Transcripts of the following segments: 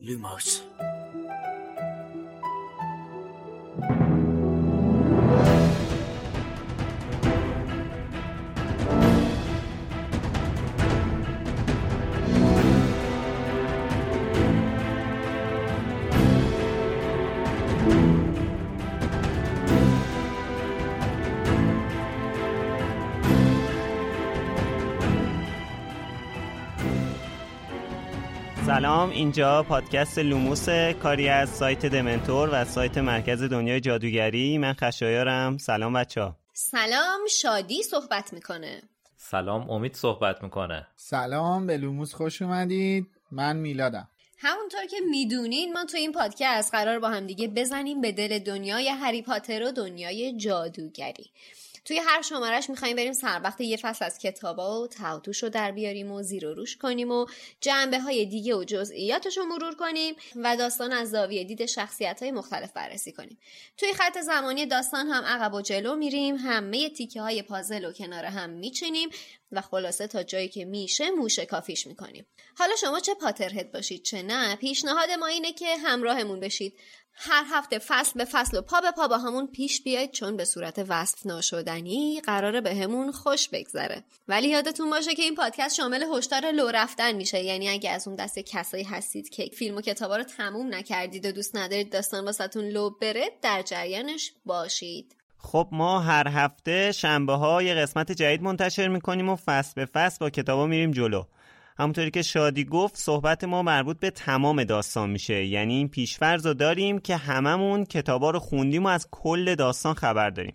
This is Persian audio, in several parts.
Lumos سلام اینجا پادکست لوموس کاری از سایت دمنتور و سایت مرکز دنیای جادوگری. من خشایارم. سلام بچه ها سلام شادی صحبت می‌کنه. سلام امید صحبت می‌کنه. سلام به لوموس خوش اومدید. من میلادم. همونطور که می‌دونین ما تو این پادکست قرار با همدیگه بزنیم به دل دنیای هری پاتر و دنیای جادوگری. توی هر شمارش می‌خوایم بریم سر وقت یه فصل از کتابا و ته و توش رو در بیاریم و زیر و روش کنیم و جنبه های دیگه و جزئیاتش رو مرور کنیم و داستان از زاویه دید شخصیت های مختلف بررسی کنیم. توی خط زمانی داستان هم عقب و جلو میریم همه تیکه های پازل و کنار هم میچینیم و خلاصه تا جایی که میشه موشه کافیش می‌کنیم. حالا شما چه پاترهد باشید چه نه پیشنهاد ما اینه که همراهمون بشید. هر هفته فصل به فصل و پا به پا با همون پیش بیاید چون به صورت وصف ناشدنی قراره به همون خوش بگذره. ولی یادتون باشه که این پادکست شامل هشدار لو رفتن میشه. یعنی اگه از اون دست کسایی هستید که فیلم و کتابا رو تموم نکردید و دوست ندارید داستان واسهتون لو بره در جریانش باشید. خب ما هر هفته شنبه ها یه قسمت جدید منتشر می‌کنیم و فصل به فصل با کتابا میریم جلو. همونطوری که شادی گفت صحبت ما مربوط به تمام داستان میشه. یعنی این پیشفرض رو داریم که هممون کتابا رو خوندیم و از کل داستان خبر داریم.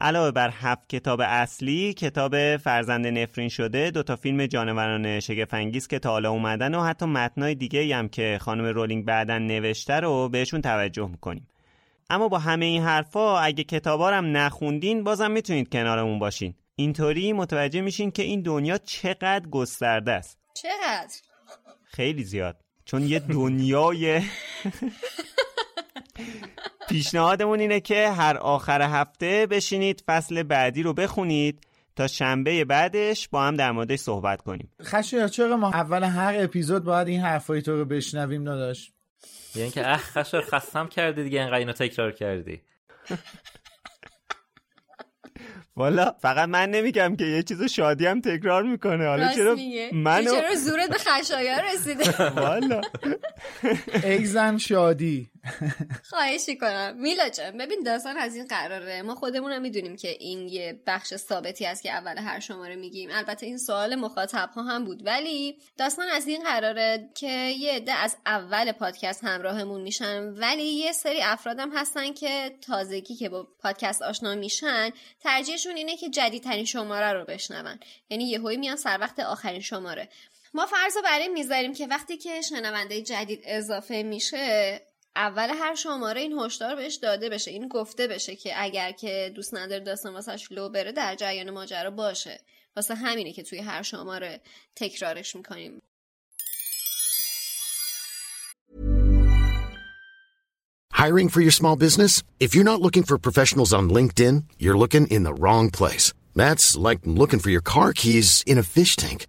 علاوه بر هفت کتاب اصلی کتاب فرزند نفرین شده دوتا فیلم جانوران شگفنگیز که تا حالا اومدن و حتی متنای دیگه هم که خانم رولینگ بعدا نوشته رو بهشون توجه می‌کنیم. اما با همه این حرفا اگه کتابا هم نخوندین بازم می‌تونید کنارمون باشین. اینطوری متوجه میشین که این دنیا چقدر گسترده است. چقدر؟ خیلی زیاد. چون یه دنیای پیشنهادمون اینه که هر آخر هفته بشینید فصل بعدی رو بخونید تا شنبه بعدش با هم در موردش صحبت کنیم. خشایار چرا ما اول هر اپیزود باید این حرفای تو رو بشنویم داداش؟ یعنی که اخ خشایار خستم کردی دیگه اینقدر اینو تکرار کردی. والا فقط من نمیگم که یه چیزو شادی هم تکرار می‌کنه. حالا چرا منو چرا زورت به خشایار رسیده؟ والا. ایزن شادی. خواهشی کنم میلا جان ببین داستان از این قراره. ما خودمون هم می‌دونیم که این یه بخش ثابتی است که اول هر شماره میگیم. البته این سوال مخاطب ها هم بود. ولی داستان از این قراره که یه عده از اول پادکست همراهمون میشن ولی یه سری افرادم هستن که تازگی که با پادکست آشنا میشن ترجیحشون اینه که جدیدترین شماره رو بشنون. یعنی یهویی میان سر وقت آخرین شماره. ما فرض رو برای می‌ذاریم که وقتی که شنونده جدید اضافه میشه اول هر شماره این هشدار بهش داده بشه این گفته بشه که اگر که دوست نداره داستان واسش لو بره در جریان ماجرا باشه واسه همینه که توی هر شماره تکرارش می‌کنیم Hiring for your small business? If you're not looking for professionals on LinkedIn, you're looking in the wrong place. That's like looking for your car keys in a fish tank.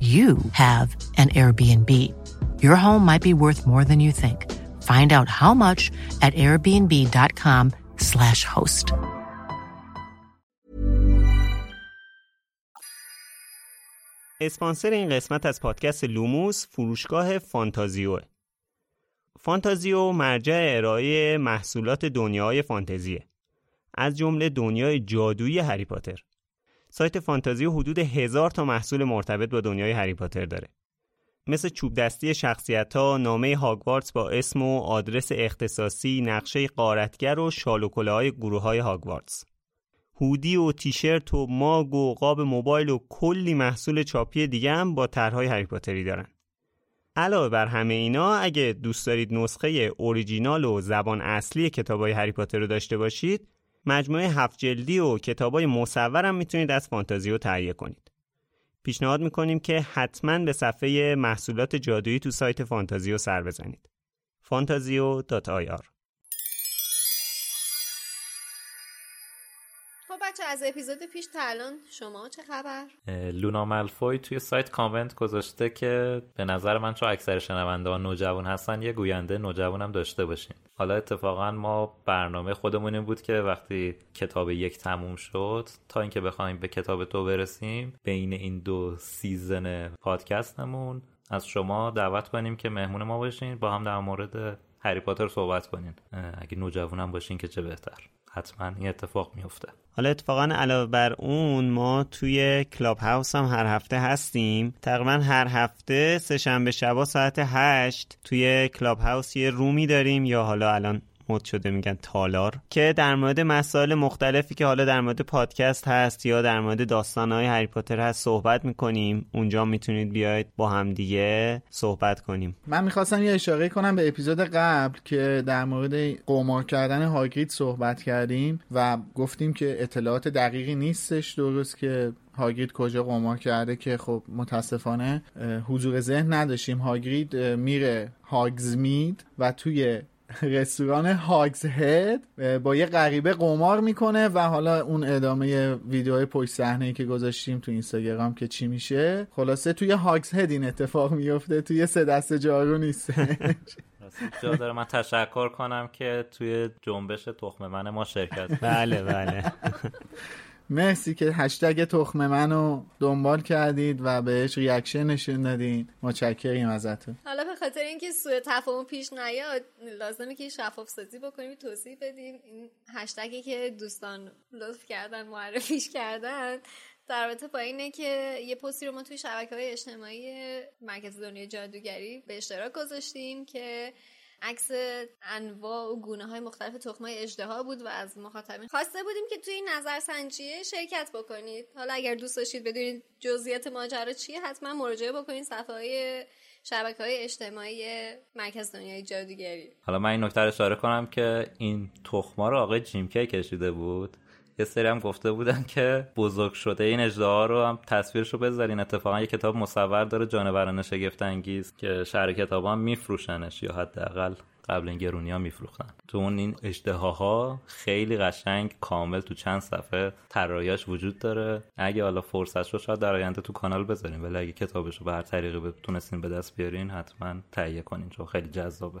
you have an Airbnb. Your home might be worth more than you think. Find out how much at airbnb.com/slash host. اسپانسر این قسمت از پادکست لوموس فروشگاه فانتازیو فانتازیو مرجع ارائه محصولات دنیای فانتزیه از جمله دنیای جادویی هری پاتر سایت فانتازیو حدود هزار تا محصول مرتبط با دنیای هری پاتر داره مثل چوب دستی شخصیت ها، نامه هاگوارتس با اسم و آدرس اختصاصی، نقشه قارتگر و شالوکله های گروه های هاگوارتس. هودی و تیشرت و ماگ و قاب موبایل و کلی محصول چاپی دیگه هم با طرحهای هری پاتری دارن. علاوه بر همه اینا اگه دوست دارید نسخه اوریجینال و زبان اصلی کتابای هری پاتر رو داشته باشید مجموعه هفت جلدی و کتابای مصور هم می‌تونید از فانتازیو تهیه کنید. پیشنهاد می‌کنیم که حتما به صفحه محصولات جادویی تو سایت فانتازیو سر بزنید. fantazio.ir بچه ها از اپیزود پیش تا الان شما چه خبر؟ لونا ملفوی توی سایت کامنت گذاشته که به نظر من چون اکثر شنونده ها نوجوان هستن یه گوینده نوجوان هم داشته باشیم حالا اتفاقا ما برنامه خودمون این بود که وقتی کتاب یک تموم شد تا اینکه بخوایم به کتاب دو برسیم بین این دو season پادکستمون از شما دعوت کنیم که مهمون ما باشین با هم در مورد هری پاتر صحبت کنین. اگه نوجوان هم باشین که چه بهتر. حتما این اتفاق میفته حالا اتفاقا علاوه بر اون ما توی کلاب هاوس هم هر هفته هستیم. تقریبا هر هفته سه شنبه شبا ساعت هشت توی کلاب هاوس یه room ی داریم یا حالا الان مد شده میگن تالار که در مورد مسائل مختلفی که حالا در مورد پادکست هست یا در مورد داستانهای هری پاتر هست صحبت می‌کنیم. اونجا می‌تونید بیاید با هم دیگه صحبت کنیم. من می‌خواستم یه اشاره کنم به اپیزود قبل که در مورد قمار کردن هاگرید صحبت کردیم و گفتیم که اطلاعات دقیقی نیستش درست که هاگرید کجا قمار کرده که خب متاسفانه حضور ذهن نداشتیم. هاگرید میره هاگزمید و توی رستوران هاگز هد با یه غریبه قمار می‌کنه و حالا اون ادامه ویدیوهای پشت صحنه که گذاشتیم تو اینستاگرام که چی میشه؟ خلاصه توی هاگز هد این اتفاق میفته توی سه دست جارو نیست جا داره من تشکر کنم که توی جنبش تخم من ما شرکت بله بله. مرسی که هشتگ تخم منو دنبال کردید و بهش ریاکشن نشون دادین. متشکریم ازتون. حالا به خاطر اینکه سوء تفاهم پیش نیاد لازمه که شفاف سازی بکنیم توضیح بدیم. این هشتگی که دوستان لطف کردن معرفیش کردن در رابطه با اینه که یه پستی رو ما توی شبکه های اجتماعی مرکز دنیا جادوگری به اشتراک گذاشتیم که عکس انواع و گونه های مختلف تخمه اجدها بود و از مخاطبین خواسته بودیم که توی این نظرسنجی شرکت بکنید. حالا اگر دوست داشتید بدونید جزئیات ماجرا چیه حتما مراجعه بکنید صفحه های شبکه های اجتماعی مرکز دنیای جادوگری. حالا من این نکته اشاره کنم که این تخما رو آقای جیمکی کشیده بود؟ یه سری هم گفته بودن که بزرگ شده این اجدها رو هم تصویرشو بذارین. اتفاقا یه کتاب مصور داره جانوران شگفت انگیز که شهر کتاب هم میفروشنش یا حداقل قبل این گرونی ها میفروختن. تو اون این اجدهاها خیلی قشنگ کامل تو چند صفحه طراحیاش وجود داره. اگه حالا فرصت شد شاید در آینده تو کانال بذاریم. ولی اگه کتابش رو به هر طریقی بتونستین به دست بیارین حتما تهیه کنین چون خیلی جذابه.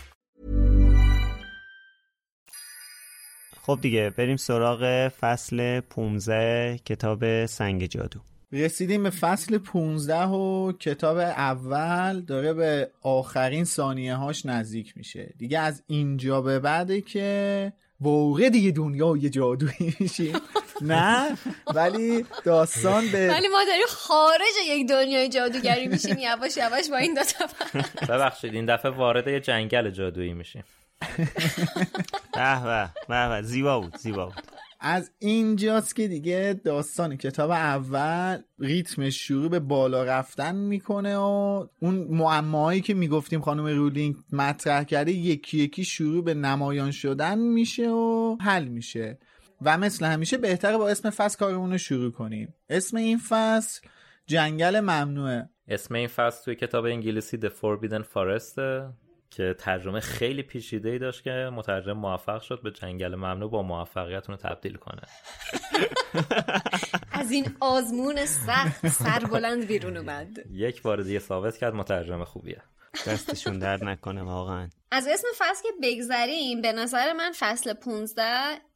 خب دیگه بریم سراغ فصل 15 کتاب سنگ جادو. رسیدیم به فصل 15 و کتاب اول داره به آخرین ثانیه هاش نزدیک میشه. دیگه از اینجا به بعده که واقع دیگه دنیا یه جادویی میشیم نه ولی داستان به ولی ما داریم خارج یک دنیای جادوگری میشیم یواش یواش با این دو ببخشید این دفعه وارد یه جنگل جادویی میشیم. به به به. به زیبا بود زیبا بود. از اینجاست که دیگه داستان کتاب اول ریتمش شروع به بالا رفتن می‌کنه و اون معماهایی که می‌گفتیم خانم رولینگ مطرح کرده یکی یکی شروع به نمایان شدن میشه و حل میشه. و مثل همیشه بهتره با اسم فصل کارمون رو شروع کنیم. اسم این فصل جنگل ممنوعه. اسم این فصل توی کتاب انگلیسی The Forbidden Forest. که ترجمه خیلی پیچیده ای داشت که مترجم موفق شد به جنگل ممنوع با موفقیت رو تبدیل کنه. از این آزمون سخت سربلند بیرون اومد. یک بار دیگه ثابت کرد مترجم خوبیه. دستشون درد نکنه واقعا. از اسم فصل که بگذریم به نظر من فصل 15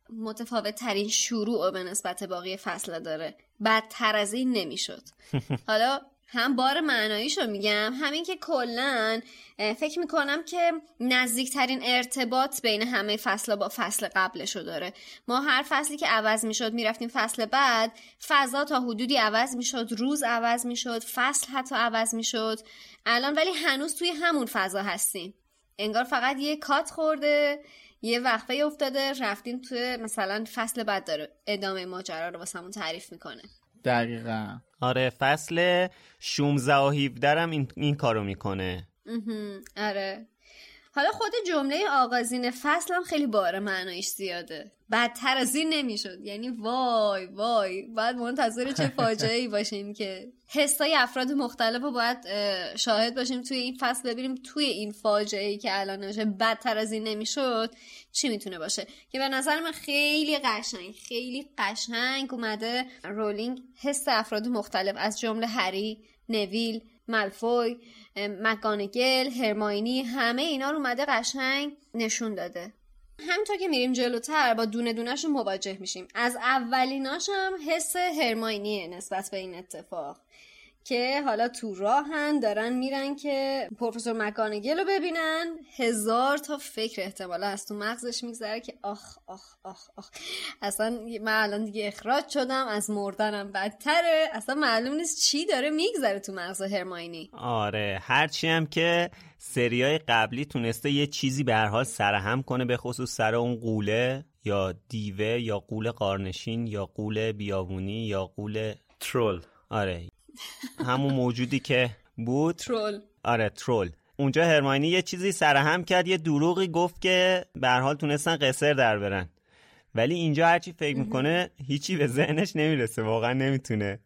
متفاوت ترین شروع به نسبت باقی فصل داره. بدتر از این نمی‌شد. حالا هم بار معناییشو میگم. همین که کلا فکر می‌کنم که نزدیکترین ارتباط بین همه فصل با فصل قبلشو داره. ما هر فصلی که عوض می‌شد می‌رفتیم فصل بعد فضا تا حدودی عوض می‌شد روز عوض می‌شد فصل حتی عوض می‌شد. الان ولی هنوز توی همون فضا هستیم. انگار فقط یه کات خورده یه وقفه افتاده رفتیم توی مثلا فصل بعد داره ادامه ماجرا رو واسمون تعریف می‌کنه. دقیقا. آره فصل 16 و 17 هم این, این کارو می‌کنه. آره. حالا خود جمله آغازین فصل هم خیلی بار معنایش زیاده. بدتر از این نمی‌شد. یعنی وای وای. باید منتظر چه فاجعه ای باشیم که حسای افراد مختلف رو باید شاهد باشیم توی این فصل ببینیم توی این فاجعه ای که الان نمیشه بدتر از این نمی‌شد چی می‌تونه باشه. که به نظر من خیلی قشنگ خیلی قشنگ اومده رولینگ حس افراد مختلف از جمله هری نویل ملفوی. مکانگل هرماینی همه اینا رو اومده قشنگ نشون داده. همینطور که میریم جلوتر با دونه دونهشون مواجه میشیم. از اولیناش هم حس هرماینیه نسبت به این اتفاق. که حالا تو راهن دارن میرن که پروفسور مکانگل رو ببینن. هزار تا فکر احتمالا از تو مغزش میگذره که آخ آخ آخ آخ. اصلا من الان دیگه اخراج شدم. از مردنم بدتره. اصلا معلوم نیست چی داره میگذره تو مغز هرماینی. آره هرچی هم که سریای قبلی تونسته یه چیزی به هر حال سرهم کنه به خصوص سر اون قوله یا دیوه یا قول قارنشین یا قول بیابونی یا قول ترول. آره. همون موجودی که بود؟ ترول. آره ترول. اونجا هرماینی یه چیزی سرهم کرد یه دروغی گفت که به حال تونستن قصر در برن. ولی اینجا هرچی فکر می‌کنه هیچی به ذهنش نمی‌رسه. واقعا نمی‌تونه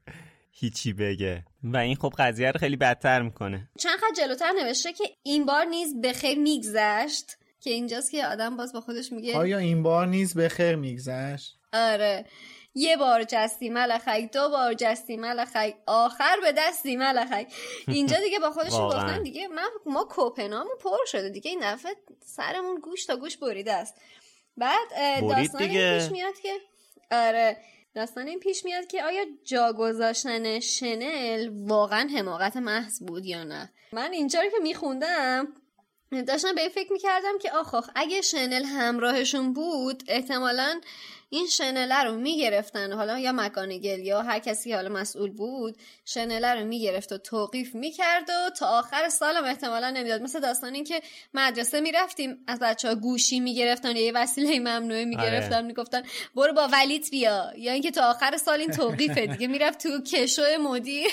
هیچی بگه. و این خب قضیه رو خیلی بدتر می‌کنه. چند خط جلوتر نوشته که این بار نیز به خیر میگذشت. که اینجاست که آدم باز با خودش میگه آیا این بار نیز به خیر میگذشت؟ آره. یه بار جستی ملخک دو بار جستی ملخک آخر به دستی ملخک. اینجا دیگه با خودشون گفتن دیگه من ما کوپنامون پر شده دیگه. این دفعه سرمون گوش تا گوش بریده است. بعد داستان این پیش میاد که آره. داستان این پیش میاد که آیا جا گذاشتن شنل واقعا حماقت محض بود یا نه؟ من اینجا رو که میخوندم داشتم به فکر می‌کردم که آخ آخ اگه شنل همراهشون بود احتمالا این شنله رو می‌گرفتن. حالا یا مکانگل یا هر کسی حالا مسئول بود شنله رو می‌گرفت و توقیف می‌کرد و تا آخر سالم احتمالا نمی‌داد. مثل داستان این که مدرسه می‌رفتیم از بچه ها گوشی می‌گرفتن یا یه وسیله ممنوعه می‌گرفتن آره. می‌گفتن برو با ولیت بیا. یا اینکه تا آخر سال این توقیفه دیگه. می‌رفت تو کشو مدیر.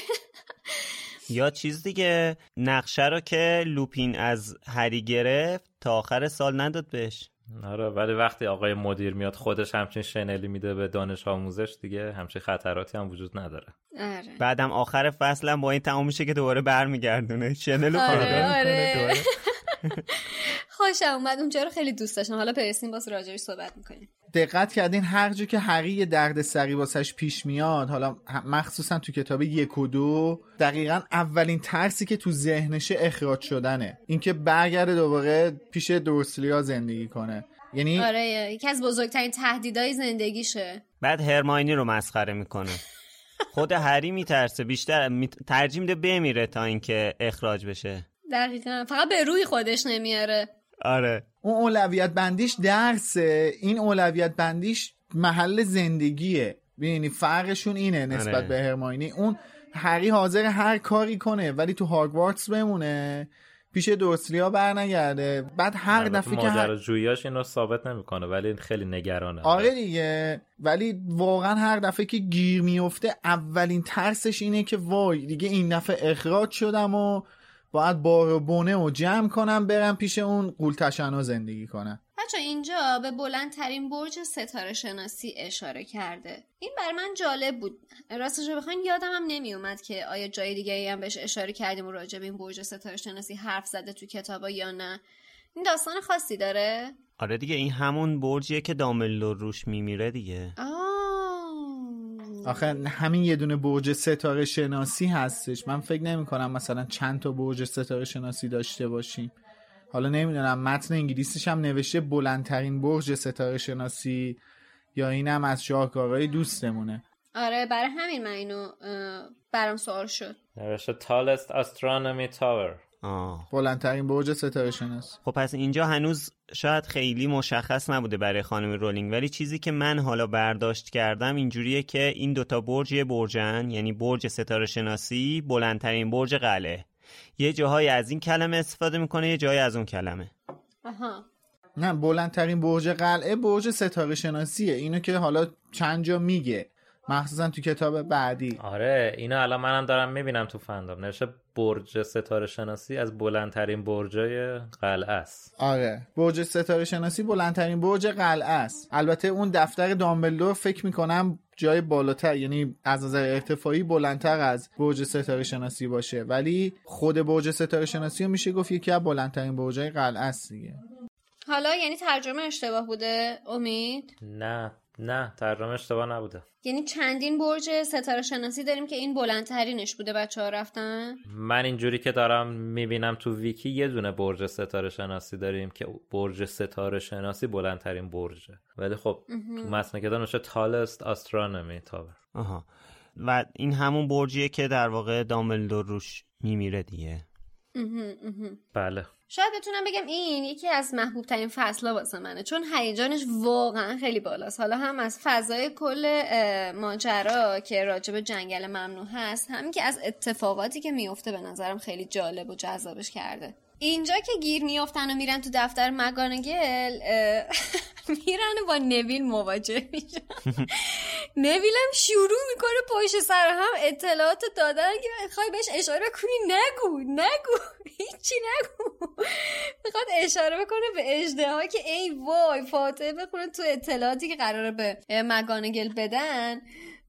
یا چیز دیگه نقشه رو که لوپین از هری گرفت تا آخر سال نداد بهش. آره ولی وقتی آقای مدیر میاد خودش همچین شنلی میده به دانش آموزش دیگه همچین خطراتی هم وجود نداره آره. بعدم آخر فصل با این تمام میشه که دوباره برمیگردونه شنل آره آره. خوشم اومد. اونجا رو خیلی دوست داشتم. حالا پرسیم باز راجعش صحبت می‌کنیم. دقت کردین هر جا که هری درد سری واسش پیش میاد. حالا مخصوصا تو کتاب یک و دو دقیقا اولین ترسی که تو ذهنشه اخراج شدنه. اینکه برگرده دوباره پیش دورسلیا زندگی کنه. یعنی آره یکی از بزرگترین تهدیدهای زندگیشه. بعد هرماینی رو مسخره می‌کنه. خود هری میترسه. بیشتر می... ترجیح میده بمیره تا اینکه اخراج بشه. دقیقا. فقط به روی خودش نمیاره. آره. اون اولویت بندیش درسه. این اولویت بندیش محل زندگیه. ببینی فرقشون اینه نسبت آره. به هرماینی. اون هری حاضر هر کاری کنه ولی تو هاگوارتس بمونه. پیش دورسلیا برنگرده. بعد هر دفعه که هر... ماجراجوییاش اینو ثابت نمی‌کنه ولی خیلی نگرانه. آره دیگه. ولی واقعا هر دفعه که گیر میفته اولین ترسش اینه که وای دیگه این دفعه اخراج شدم و باید بار و بونه و جمع کنم برم پیش اون قولتشنا زندگی کنم. بچه اینجا به بلندترین برج ستاره شناسی اشاره کرده. این بر من جالب بود. راستش رو بخواین یادم هم نمی اومد که آیا جای دیگه هم بهش اشاره کردیم و راجع به این برج ستاره شناسی حرف زده تو کتابا یا نه؟ این داستان خاصی داره؟ آره دیگه این همون برجیه که دامبلدور روش میمیره دیگه. آه. آخه همین یه دونه برج ستاره شناسی هستش. من فکر نمی کنم مثلا چند تا برج ستاره شناسی داشته باشیم. حالا نمی‌دونم متن انگلیسیش هم نوشته بلندترین برج ستاره شناسی یا اینم از شاهکارهای دوستمونه. آره برای همین من اینو برام سوال شد. نوشته tallest astronomy tower. آه. بلندترین برج ستاره شناسی خب پس اینجا هنوز شاید خیلی مشخص نبوده برای خانم رولینگ ولی چیزی که من حالا برداشت کردم اینجوریه که این دوتا برج یه برجن یعنی برج ستاره شناسی بلندترین برج قلعه. یه جاهای از این کلمه استفاده می‌کنه یه جایی از اون کلمه. آها. نه بلندترین برج قلعه برج ستاره شناسیه. اینو که حالا چند جا میگه. مخصوصا تو کتاب بعدی. آره اینو الان منم دارم می‌بینم تو فندام نوشته برج ستاره شناسی از بلندترین برجای قلعه است آره برج ستاره شناسی بلندترین برج قلعه است البته اون دفتر دامبلدور فکر می‌کنم جای بالاتر یعنی از نظر ارتفاعی بلندتر از برج ستاره شناسی باشه. ولی خود برج ستاره شناسی رو میشه گفت یکی از بلندترین برجای قلعه است دیگه. حالا یعنی ترجمه اشتباه بوده امید؟ نه. نه ترجمه اشتباه نبوده. یعنی چندین برج ستاره شناسی داریم که این بلندترینش بوده بچه ها رفتن؟ من اینجوری که دارم می‌بینم تو ویکی یه دونه برج ستاره شناسی داریم که برج ستاره شناسی بلندترین برجه. ولی خب تو متن که نوشته tallest astronomy tower آها. و این همون برجیه که در واقع دامبلدور روش میمیره دیگه. بله. شاید بتونم بگم این یکی از محبوب ترین فصل واسه منه چون هیجانش واقعا خیلی بالاست. حالا هم از فضای کل ماجرا که راجب جنگل ممنوع هست همین که از اتفاقاتی که میفته به نظرم خیلی جالب و جذابش کرده. اینجا که گیر میافتن و میرن تو دفتر مگانگل میرن و با نویل مواجه میشن. نویلم شروع می‌کنه پشت سر هم اطلاعات دادن که می‌خوای بهش اشاره کنی نگو نگو هیچی نگو. می‌خواد اشاره بکنه به اجده که ای وای فاتحه بخونه تو اطلاعاتی که قراره به مگانگل بدن.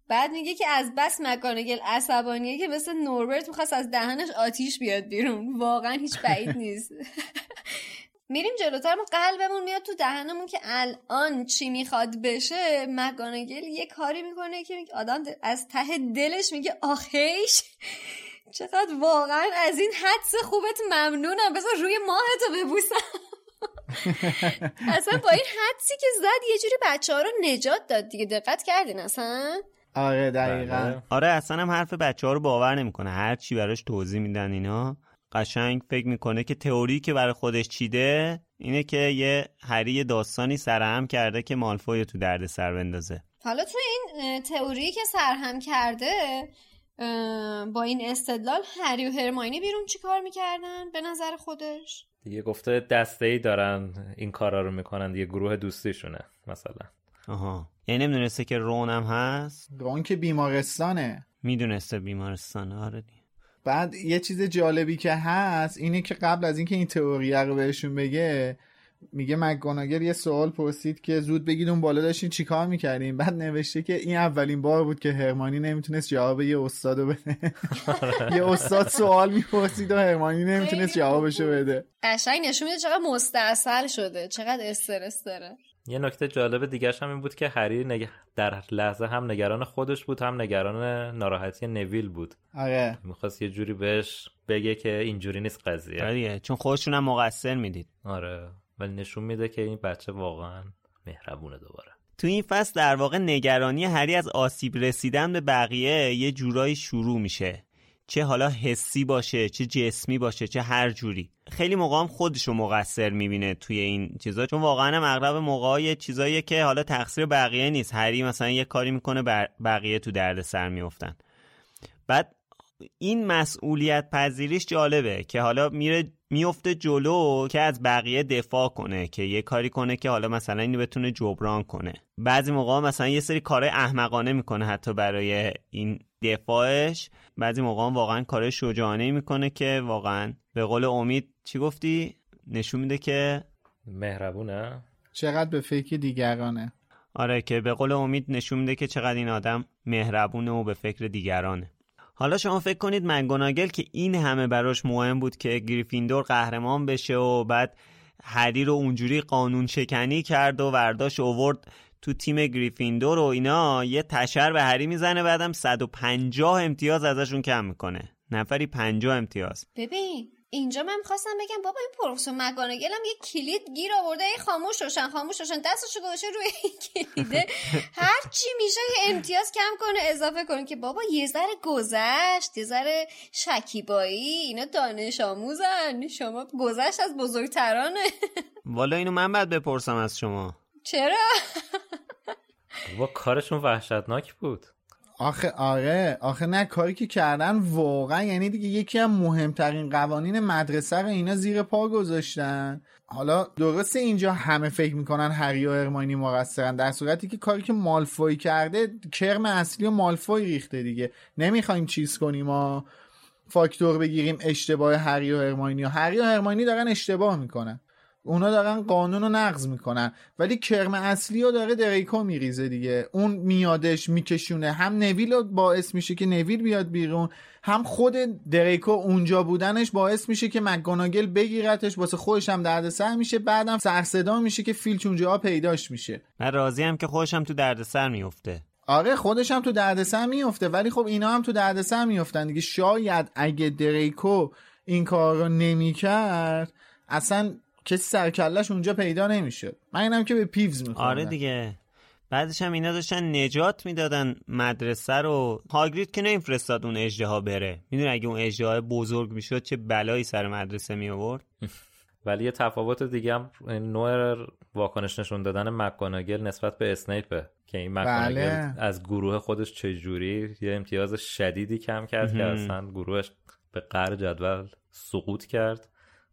بعد میگه که از بس مکانگل عصبانیه که مثل نوربرت می‌خواست از دهنش آتیش بیاد بیرون. واقعا هیچ بعید نیست. میریم جلوتر ما قلبمون میاد تو دهنمون که الان چی می‌خواد بشه. مکانگل یه کاری می‌کنه که آدم از ته دلش میگه آخیش! چقدر واقعا از این حدس خوبت ممنونم. بذار روی ماهتو ببوسم. اصلا با این حدسی که زد یه جوری بچه ها رو نجات داد دیگه. دقت کردین اصلا؟ آره دقیقا. بله. آره اصلا هم حرف بچه ها رو باور نمی‌کنه. هر چی براش توضیح میدن اینا قشنگ فکر می‌کنه که تئوری که برای خودش چیده اینه که یه هری داستانی سرهم کرده که مالفوی تو درد سر بندازه. حالا تو این تئوری که سرهم کرده با این استدلال هری و هرماینی بیرون چی کار می‌کردن به نظر خودش؟ دیگه گفته دسته ای دارن این کارا رو می‌کنن دیگه گروه دوستیشونه مثلا. آها. یعنی نمی‌دونسته که رون هم هست؟ رون که بیمارستانه. می‌دونسته بیمارستان آره دیگه. بعد یه چیز جالبی که هست اینه که قبل از اینکه این تئوری رو بهشون بگه میگه مکگوناگل یه سوال پرسید که زود بگید اون بالا داشتین چیکار می‌کردین؟ بعد نوشته که این اولین بار بود که هرمانی نمی‌تونست جواب یه استاد رو بده. یه استاد سوال می‌پرسید و هرمانی نمی‌تونست جوابشو بده. قشنگ نشون میده چقدر مستاصل شده چقدر استرس داره. یه نکته جالب دیگه هم این بود که هری نگ... در لحظه هم نگران خودش بود هم نگران ناراحتی نویل بود. آره. می‌خواست یه جوری بهش بگه که اینجوری نیست قضیه. آره. چون خودشون هم مقصر می‌دید. آره. ولی نشون میده که این بچه واقعا مهربونه دوباره. تو این فصل در واقع نگرانی هری از آسیب رسیدن به بقیه یه جورایی شروع میشه. چه حالا حسی باشه چه جسمی باشه چه هر جوری. خیلی موقع هم خودشو مقصر می‌بینه توی این چیزا چون واقعا هم اغلب موقع یه که حالا تقصیر بقیه نیست. هری مثلا یه کاری می‌کنه بقیه تو درد سر میفتن بعد این مسئولیت پذیریش جالبه که حالا میره میفته جلو که از بقیه دفاع کنه که یه کاری کنه که حالا مثلا اینو بتونه جبران کنه. بعضی موقع مثلا یه سری کارهای احمقانه می‌کنه حتی برای این دفاعش. بعضی موقع واقعا کار شجاعانه می‌کنه که واقعا به قول امید چی گفتی؟ نشون میده که مهربونه چقدر به فکر دیگرانه. آره که به قول امید نشون میده که چقدر این آدم مهربونه و به فکر دیگرانه. حالا شما فکر کنید منگوناگل که این همه براش مهم بود که گریفیندور قهرمان بشه و بعد هری رو اونجوری قانون شکنی کرد و ورداش اوورد تو تیم گریفیندور و اینا یه تشر به هری می‌زنه بعدم 150 امتیاز ازشون کم می‌کنه. نفری 50 امتیاز. ببین اینجا من می‌خواستم بگم بابا این پروفسور مگانگل هم یه کلید گیر آورده ای خاموش روشن خاموش روشن دستشو گذاشته روی این کلیده. هر چی میشه یه امتیاز کم کنه اضافه کنه که بابا یه ذره گذشت یه ذره شکیبایی اینا دانش آموزن شما گذشت از بزرگترانه. والا اینو من بعد بپرسم از شما. چرا؟ بابا کارشون وحشتناک بود. آخه آره. آخه نه کاری که کردن واقعا یعنی دیگه یکی از مهمترین قوانین مدرسه رو اینا زیر پا گذاشتن. حالا درسته اینجا همه فکر می‌کنن هری و ارماینی مقصرن در صورتی که کاری که مالفوی کرده کرم اصلی و مالفوی ریخته دیگه. نمی‌خوایم چیز کنیم ما فاکتور بگیریم اشتباه هری و ارماینی و هری و ارماینی دارن اشتباه می‌کنن. اونا دارن قانون رو نقض می‌کنن. ولی کرم اصلی رو داره دریکو میریزه دیگه. اون میادش میکشونه. هم نویل باعث میشه که نویل بیاد بیرون هم خود دریکو اونجا بودنش باعث میشه که مگاناگل بگیرتش. واسه خودش هم دردسر میشه. بعدم سرصدا میشه که فیلچ اونجا پیداش میشه. من راضی هم که خودش هم تو دردسر میفته آره خودش هم تو دردسر میفته ولی خب اینا هم تو دردسر میفتن دیگه. شاید اگه دریکو این کار رو نمی‌کرد اصلا کسی سرکلش اونجا پیدا نمیشه من اینم که به پیوز می‌خوام آره دیگه. بعدش هم اینا داشتن نجات می‌دادن مدرسه رو. هاگرید که نمیفرستاد اون اجده بره. می‌دونی اگه اون اجده بزرگ می‌شد چه بلایی سر مدرسه می آورد ولی یه تفاوت دیگه هم نوع واکنش نشون دادن مکاناگل نسبت به اسنیپه که این مکاناگل بله. از گروه خودش چجوری یه امتیاز شدیدی کم کرد که اصلا گروهش به قر جدول سقوط کرد.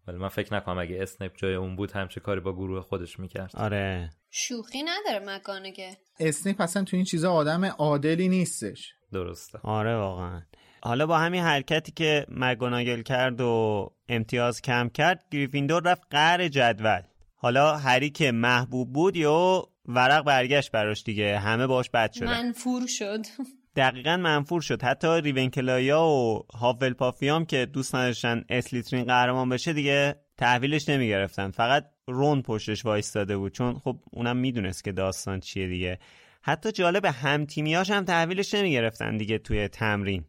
ولی من فکر نکنم اگه اسنیپ جای اون بود همچه کاری با گروه خودش می‌کرد. آره. شوخی نداره مکانگه اسنیپ اصلا تو این چیزا آدم عادلی نیستش. درسته. آره واقعا. حالا با همین حرکتی که مگوناگل کرد و امتیاز کم کرد گریفیندور رفت قهر جدول. حالا هری که محبوب بود یا ورق برگشت براش دیگه. همه باش بد شدن. منفور شد. دقیقا منفور شد. حتی ریونکلایا و پافیام که دوست نداشتن اسلیترین قهرمان بشه دیگه تحویلش نمی‌گرفتن. فقط رون پشتش وایستاده بود. چون خب اونم می‌دونست که داستان چیه دیگه. حتی جالب هم تیمیاش هم تحویلش نمی‌گرفتن دیگه توی تمرین.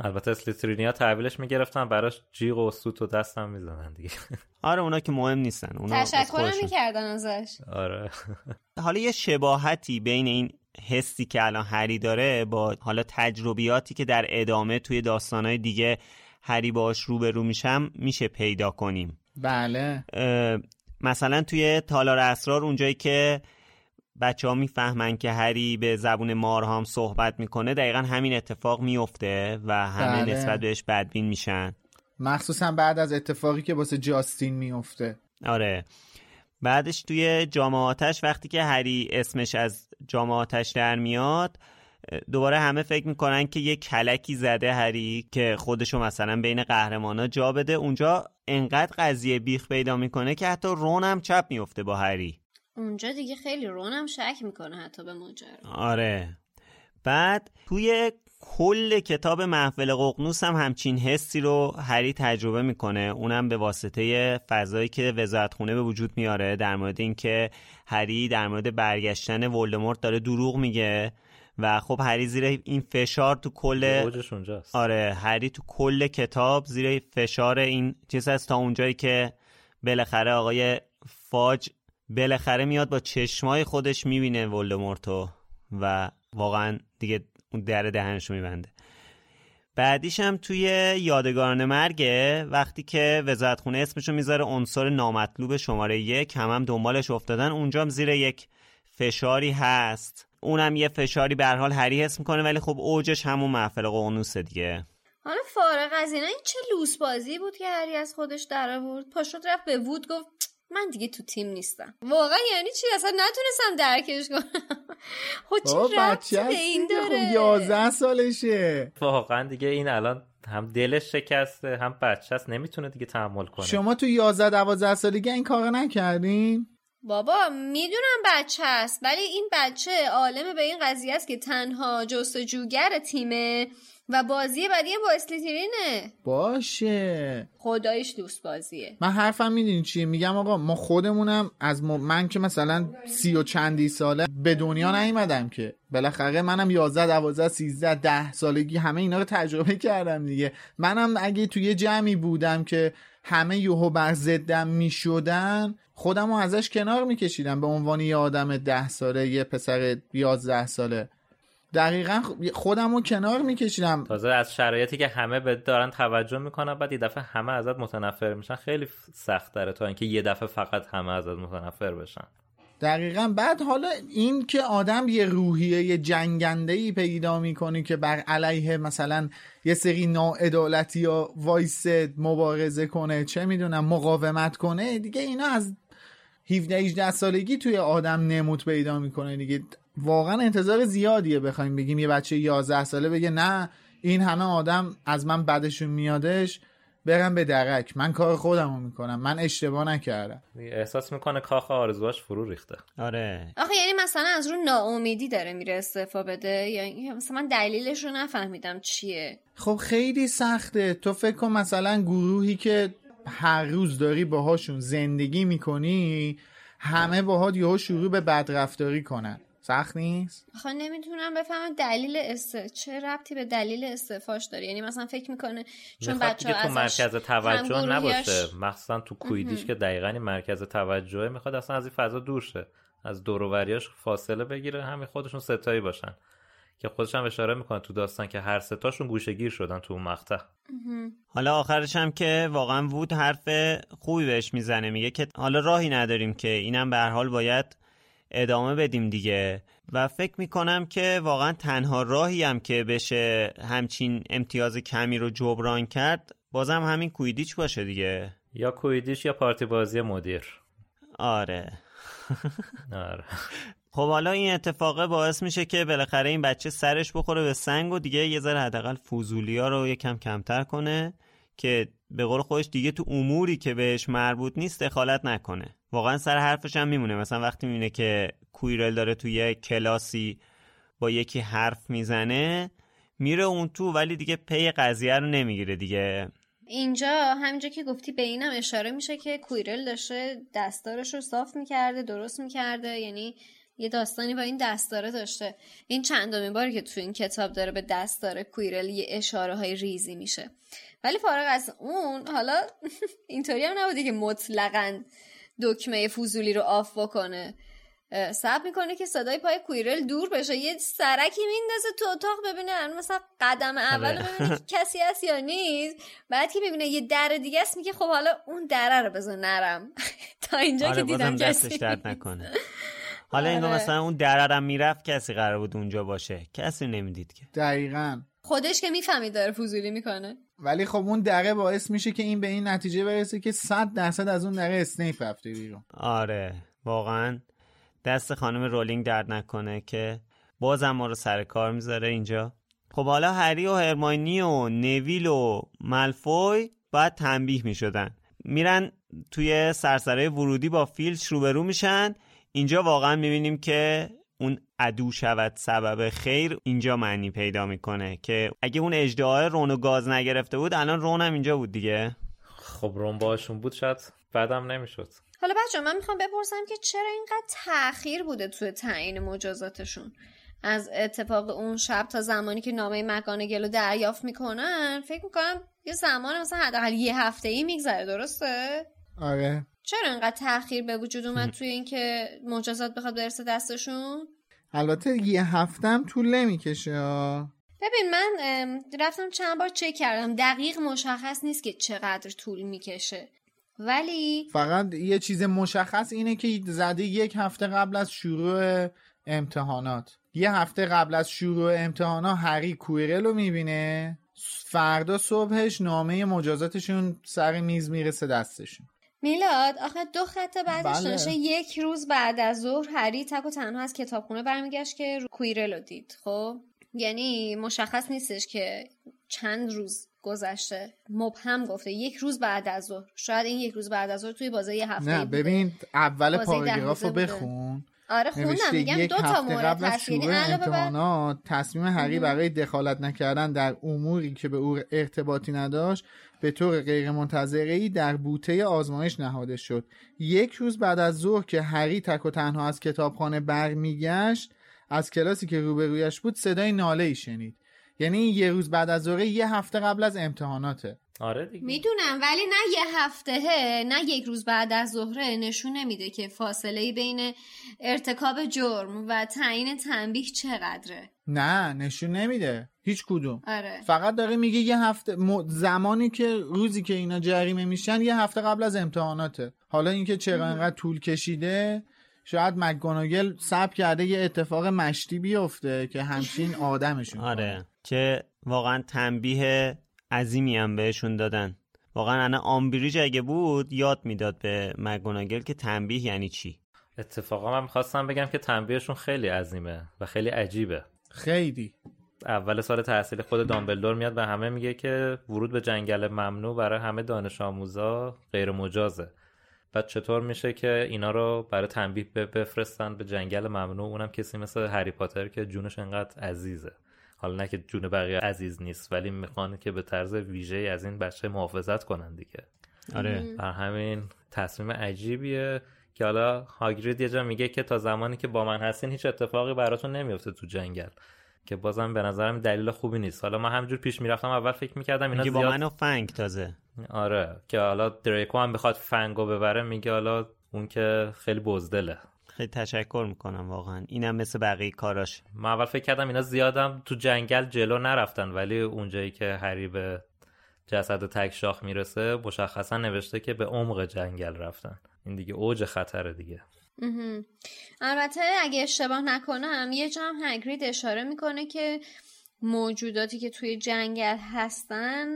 البته اسلیترینیا تحویلش می‌گرفتن براش جیغ و سوت و دستم می‌زنن دیگه. آره اونا که مهم نیستن. اونا تشکر می‌کردن ازش. آره. حالا یه شباهتی بین این حسی که الان هری داره با حالا تجربیاتی که در ادامه توی داستانهای دیگه هری باش روبرو میشم میشه پیدا کنیم. بله. مثلا توی تالار اسرار اونجایی که بچه ها می‌فهمن که هری به زبون مارهام صحبت می‌کنه دقیقا همین اتفاق میفته و همه بله. نسبت بهش بدبین میشن. مخصوصا بعد از اتفاقی که واسه جاستین میفته آره. بعدش توی جامعاتش وقتی که هری اسمش از جامعاتش در میاد دوباره همه فکر می‌کنن که یه کلکی زده هری که خودشو مثلا بین قهرمانا جا بده. اونجا انقدر قضیه بیخ پیدا می‌کنه که حتی رون هم چپ میفته با هری. اونجا دیگه خیلی رون هم شک می‌کنه حتی به ماجرا. آره. بعد توی کل کتاب محفل ققنوس هم همچین حسی رو هری تجربه می‌کنه. اونم به واسطه فضایی که وزارتخونه به وجود میاره در مورد اینکه هری در مورد برگشتن ولدمورت داره دروغ میگه و خب هری زیر این فشار تو کل آره هری تو کل کتاب زیر فشار این چیز هست تا اونجایی که بالاخره آقای فاج بالاخره میاد با چشمای خودش می‌بینه ولدمورتو و واقعا دیگه اون در دهنشو میبنده. بعدیش هم توی یادگاران مرگه وقتی که وزارت خونه اسمشو می‌ذاره عنصر نامطلوب شماره یک هم هم دنبالش افتادن. اونجا هم زیر یک فشاری هست. اونم یه فشاری به حال هری حس می‌کنه ولی خب اوجش همون محفل قونوسه دیگه. حالا فارغ از اینا این چه لوس بازی بود که هری از خودش در آورد پاشوت رفت به وود گفت من دیگه تو تیم نیستم. واقعا یعنی چی؟ اصلا نتونستم درکش کنم. خب چه ربطی به این داره خب 11 سالشه. واقعا دیگه این الان هم دلش شکسته هم بچه است نمی‌تونه دیگه تحمل کنه. شما تو 11 12 سالگی این کار نکردین؟ بابا می‌دونم بچه است ولی این بچه عالم به این قضیه است که تنها جستجوگر تیمه. و بازی بعدی با اسلیترینه. باشه. خدایش دوست بازیه. من حرفم می‌دونی چیه؟ میگم آقا ما خودمونم از م... من که مثلا سی و چندی ساله به دنیا نیومدم که. بالاخره منم 11 12 13 10 سالگی همه اینا رو تجربه کردم دیگه. منم اگه توی جمعی بودم که همه یوهو بر ضدم می‌شدن خودم رو ازش کنار میکشیدم به عنوان یه آدم ده ساله یه پسر 11 ساله. دقیقا خودم رو کنار میکشیدم. تازه از شرایطی که همه به دارن توجه می‌کنن بعد یه دفعه همه ازت متنفر میشن. خیلی سخت داره تا اینکه یه دفعه فقط همه ازت متنفر بشن. دقیقا. بعد حالا این که آدم یه روحیه یه جنگنده ای پیدا می‌کنه که بر علیه مثلا یه سری ناعدالتی یا وایس مبارزه کنه چه می‌دونم مقاومت کنه دیگه اینا از 17 18 سالگی توی آدم نمود پیدا می‌کنه دیگه. واقعا انتظار زیادیه بخوایم بگیم یه بچه 11 ساله بگه نه این همه آدم از من بدشون میادش برم به درک. من کار خودم رو می‌کنم. من اشتباه نکردم. احساس می‌کنه کاخ آرزواش فرو ریخته. آره. آخه یعنی مثلا از رو ناامیدی داره میره استعفا بده. یا مثلا من دلیلش رو نفهمیدم چیه. خب خیلی سخته. تو فکر کن مثلا گروهی که هر روز داری باهاشون زندگی می‌کنی همه باهات یهو شروع به بدرفتاری کنن. سخت نیست؟ آخه نمی‌تونم بفهمم دلیل است چه ربطی به دلیل استعفاش داره؟ یعنی مثلا فکر می‌کنه چون بچه تو مرکز توجه نباشه. مخصوصا تو کویدیش که دقیقا مرکز توجه می‌خواد اصلا از این فضا دور شه. از دوروریاش فاصله بگیره همین خودشون ستایی باشن. که خودش هم اشاره می‌کنه تو داستان که هر ستاشون گوشگیر شدن تو اون مقطع. حالا آخرش هم که واقعا وود حرف خوبی بهش می‌زنه میگه که حالا راهی نداریم که اینم به هر حال باید ادامه بدیم دیگه. و فکر می‌کنم که واقعا تنها راهی هم که بشه همچین امتیاز کمی رو جبران کرد بازم همین کویدیچ باشه دیگه. یا کویدیچ یا پارتی بازی مدیر. آره. آره. خب حالا این اتفاقه باعث میشه که بالاخره این بچه سرش بخوره به سنگ و دیگه یه ذره حداقل فوزولیا رو یکم کمتر کنه. که به قول خودش دیگه تو اموری که بهش مربوط نیست دخالت نکنه. واقعا سر حرفش هم میمونه. مثلا وقتی می‌بینه که کویرل داره توی کلاسی با یکی حرف می‌زنه میره اون تو ولی دیگه پی قضیه رو نمی‌گیره دیگه. اینجا همینجا که گفتی به اینم اشاره میشه که کویرل داشته دستارش رو صاف می‌کرده درست می‌کرده. یعنی یه داستانی با این دستار داشته. این چندمین باری که تو این کتاب داره به دستار کویرل یه اشاره های ریزی میشه. ولی فارغ از اون حالا اینطوری هم نبوده که مطلقا دکمه فضولی رو off بکنه. صبر می‌کنه که صدای پای کویرل دور بشه. یه سرکی میندازه تو اتاق ببینه مثلا قدم اول آره. ببینه کسی هست یا نیست. بعد که ببینه یه در دیگه است میگه خب حالا اون دره رو بذار نرم. تا اینجا آره که دیدم کسی درد نکنه. حالا اینو آره. مثلا اون دررم می‌رفت کسی قرار بود اونجا باشه. کسی نمی‌دید که. دقیقا. خودش که می‌فهمید داره فوزولی می‌کنه. ولی خب اون دره باعث میشه که این به این نتیجه برسه که صد درصد از اون دره اسنیپ رفته بیرون. آره واقعا. دست خانم رولینگ درد نکنه که بازم ما رو سر کار می‌ذاره اینجا. خب حالا هری و هرماینی و نویل و ملفوی باید تنبیه می‌شدن. میرن توی سرسره ورودی با فیلچ روبرو میشن. اینجا واقعا می‌بینیم که اون عدو شود سبب خیر اینجا معنی پیدا می‌کنه که اگه اون اجدعای رون و گاز نگرفته بود الان رون هم اینجا بود دیگه. خب روم باشون بود شاید بعدم نمی‌شد. حالا بچه من می‌خوام بپرسم که چرا اینقدر تاخیر بوده توی تعیین مجازاتشون؟ از اتفاق اون شب تا زمانی که نامه مکانگل رو دریافت می‌کنن فکر می‌کنم یه زمان مثلا حداقل یه هفته ای میگذره درسته؟ آره. چرا انقدر تاخیر به وجود اومد توی اینکه مجازات بخواد برسه دستشون؟ البته یه هفتم طول نمی‌کشه ببین من رفتم چند بار چک کردم. دقیق مشخص نیست که چقدر طول می‌کشه. ولی فقط یه چیز مشخص اینه که زده یک هفته قبل از شروع امتحانات. یه هفته قبل از شروع امتحانات هری کویرل رو می‌بینه. فردا صبحش نامه مجازاتشون سر میز می‌رسه دستشون. میلاد آخه دو خط بعدش بله. نشه یک روز بعد از ظهر هری تک و تنها از کتابخونه برمیگشت که رو- کویرل رو دید خب یعنی مشخص نیستش که چند روز گذشته مبهم گفته یک روز بعد از ظهر شاید این یک روز بعد از ظهر توی بازه یه هفته نه. ببین اول پاراگراف رو. بخون آره خوندم میگم یک دو تا مورد قبل از هست یعنی شروع علاوه تصمیم هری برای دخالت نکردن در اموری که به او ارتباطی نداشت به طور غیرمنتظرهای در بوته آزمایش نهاده شد. یک روز بعد از ظهر که هری تک و تنها از کتابخانه برمیگشت از کلاسی که روبرویش بود صدای ناله ای شنید. یعنی یه روز بعد از ظهر یه هفته قبل از امتحاناته. آره دیگه. می‌دونم ولی نه یه هفته نه یک روز بعد از ظهره نشون نمیده که فاصله بین ارتکاب جرم و تعیین تنبیه چقدره. نه نشون نمیده. هیچ کدوم. آره. فقط داره میگه یه هفته م- زمانی که روزی که اینا جریمه میشن یه هفته قبل از امتحاناته. حالا اینکه چرا انقدر طول کشیده شاید مکگوناگل سب کرده یه اتفاق مشتی بیفته که همچین آدمشون. آره. که واقعا تنبیه عظیمی هم بهشون دادن. واقعا انا آمبریج اگه بود یاد می‌داد به مگوناگل که تنبیه یعنی چی. اتفاقا من می‌خواستم بگم که تنبیهشون خیلی عظیمه و خیلی عجیبه. خیلی. اول سال تحصیلی خود دامبلدور میاد به همه میگه که ورود به جنگل ممنوع برای همه دانش آموزا غیر مجازه. بعد چطور میشه که اینا رو برای تنبیه بفرستن به جنگل ممنوع؟ اونم کسی مثل هری پاتر که جونش انقدر عزیزه. حالا نه که جون بقیه عزیز نیست ولی می‌خوان که به طرز ویژه از این بچه محافظت کنن دیگه. آره. بر همین تصمیم عجیبیه که حالا هاگرید یه جا میگه که تا زمانی که با من هستین هیچ اتفاقی براتون نمیفته تو جنگل که بازم به نظرم دلیل خوبی نیست. حالا من همجور پیش می‌رفتم اول فکر می‌کردم اینا با زیاد من و فنگ تازه. آره که حالا دریکو هم بخواد فنگو ببره میگه حالا اون که خیلی بزدله. خیلی تشکر می‌کنم واقعا. اینم مثل بقیه کاراش. من اول فکر کردم اینا زیادم تو جنگل جلو نرفتن ولی اونجایی که هری به جسد تک شاخ می‌رسه مشخصا نوشته که به عمق جنگل رفتن. این دیگه اوج خطره دیگه. البته اگه اشتباه نکنم یه جا هم هگرید اشاره می‌کنه که موجوداتی که توی جنگل هستن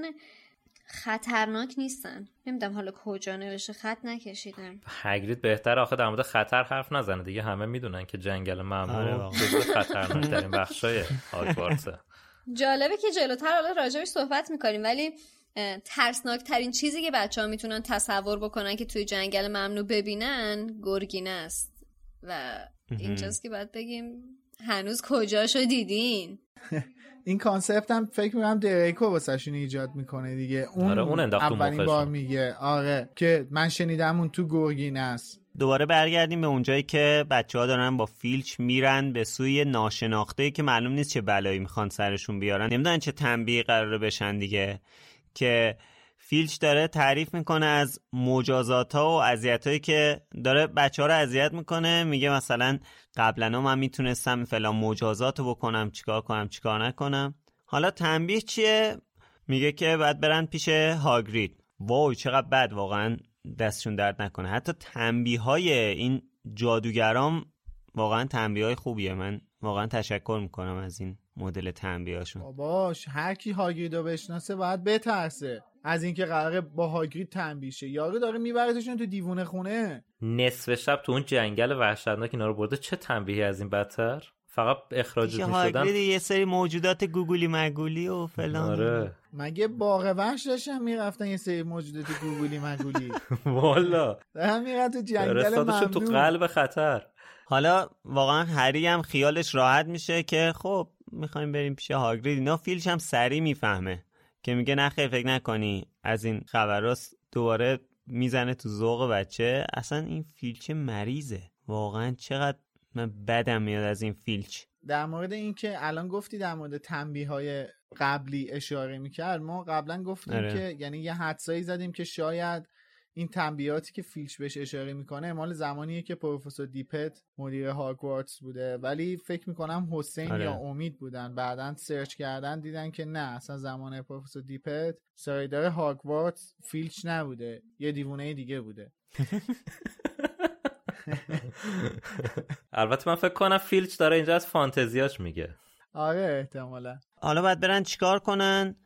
خطرناک نیستن. نمی‌دونم حالا کجا نوشته خط نکشیدم. هگرید بهتر آخه در مورد خطر حرف نزنه دیگه. همه می‌دونن که جنگل آره ممنوع واقعا. جزو خطرناک ترین بخشای هاگوارتسه. جالبه که جلوتر حالا راجبش صحبت می‌کنیم ولی ترسناک ترین چیزی که بچه ها می‌تونن تصور بکنن که توی جنگل ممنوع ببینن گرگینه است. و اینجاست که باید بگیم هنوز کجاشو دیدین؟ این concept هم فکر می‌کنم دریکو واسهشون ایجاد می‌کنه دیگه. اون, آره، اون انداخت تو اولین. بار میگه. آره که من شنیدم اون تو گرگینه است. دوباره برگردیم به اونجایی که بچه ها دارن با فیلچ میرن به سوی ناشناخته که معلوم نیست چه بلایی می‌خوان سرشون بیارن. نمی‌دونن چه تنبیه قراره بشن دیگه. که فیلچ داره تعریف می‌کنه از مجازات ها و اذیت هایی که داره بچه ها رو اذیت می‌کنه. میگه مثلا قبلا من می‌تونستم فلان مجازات رو بکنم چیکار کنم چیکار نکنم. حالا تنبیه چیه؟ میگه که باید برن پیش هاگرید. وای چقدر بد واقعا دستشون درد نکنه. حتی تنبیه های این جادوگرام واقعا تنبیه های خوبیه. من واقعا تشکر می‌کنم از این مدل تنبیه هاشون باباش هر کی هاگریدو بشناسه باید بترسه. از اینکه قراره با هاگرید تنبیشه یارو داره میبردشون تو دیوونه خونه. نصف شب تو اون جنگل وحشتناک اینا رو برده. چه تنبیهی از این بدتر؟ فقط اخراج هاگرید یه سری موجودات گوگولی مگولی و فلان. آره. مگه باغ وحش داشتن می‌رفتن یه سری موجودات گوگولی مگولی؟ والا. دارن میرن تو جنگل فرستادشون تو قلب خطر. حالا واقعا هری هم خیالش راحت میشه که خب می‌خوایم بریم پیش هاگرید. اینا فیلش هم سریع می‌فهمه. که میگه نه خیر فکر نکنی. از این خبراست دوباره می‌زنه تو ذوق بچه. اصلا این فیلچ مریضه. واقعا چقدر من بدم میاد از این فیلچ. در مورد اینکه الان گفتی در مورد تنبیه های قبلی اشاره می‌کرد ما قبلا گفتیم آره. که یعنی یه حدسایی زدیم که شاید این تنبیهاتی که فیلچ بهش اشاره می‌کنه مال زمانیه که پروفسور دیپت مدیر هاگوارتس بوده. ولی فکر می‌کنم حسین آره. یا امید بودن. بعدا search کردن دیدن که نه اصلا زمان پروفسور دیپت سرایدار هاگوارتس فیلچ نبوده. یه دیوونه دیگه بوده. البته من فکر کنم فیلچ داره اینجا از فانتزیاش میگه. آره احتمالا. حالا باید برن چیکار کنن؟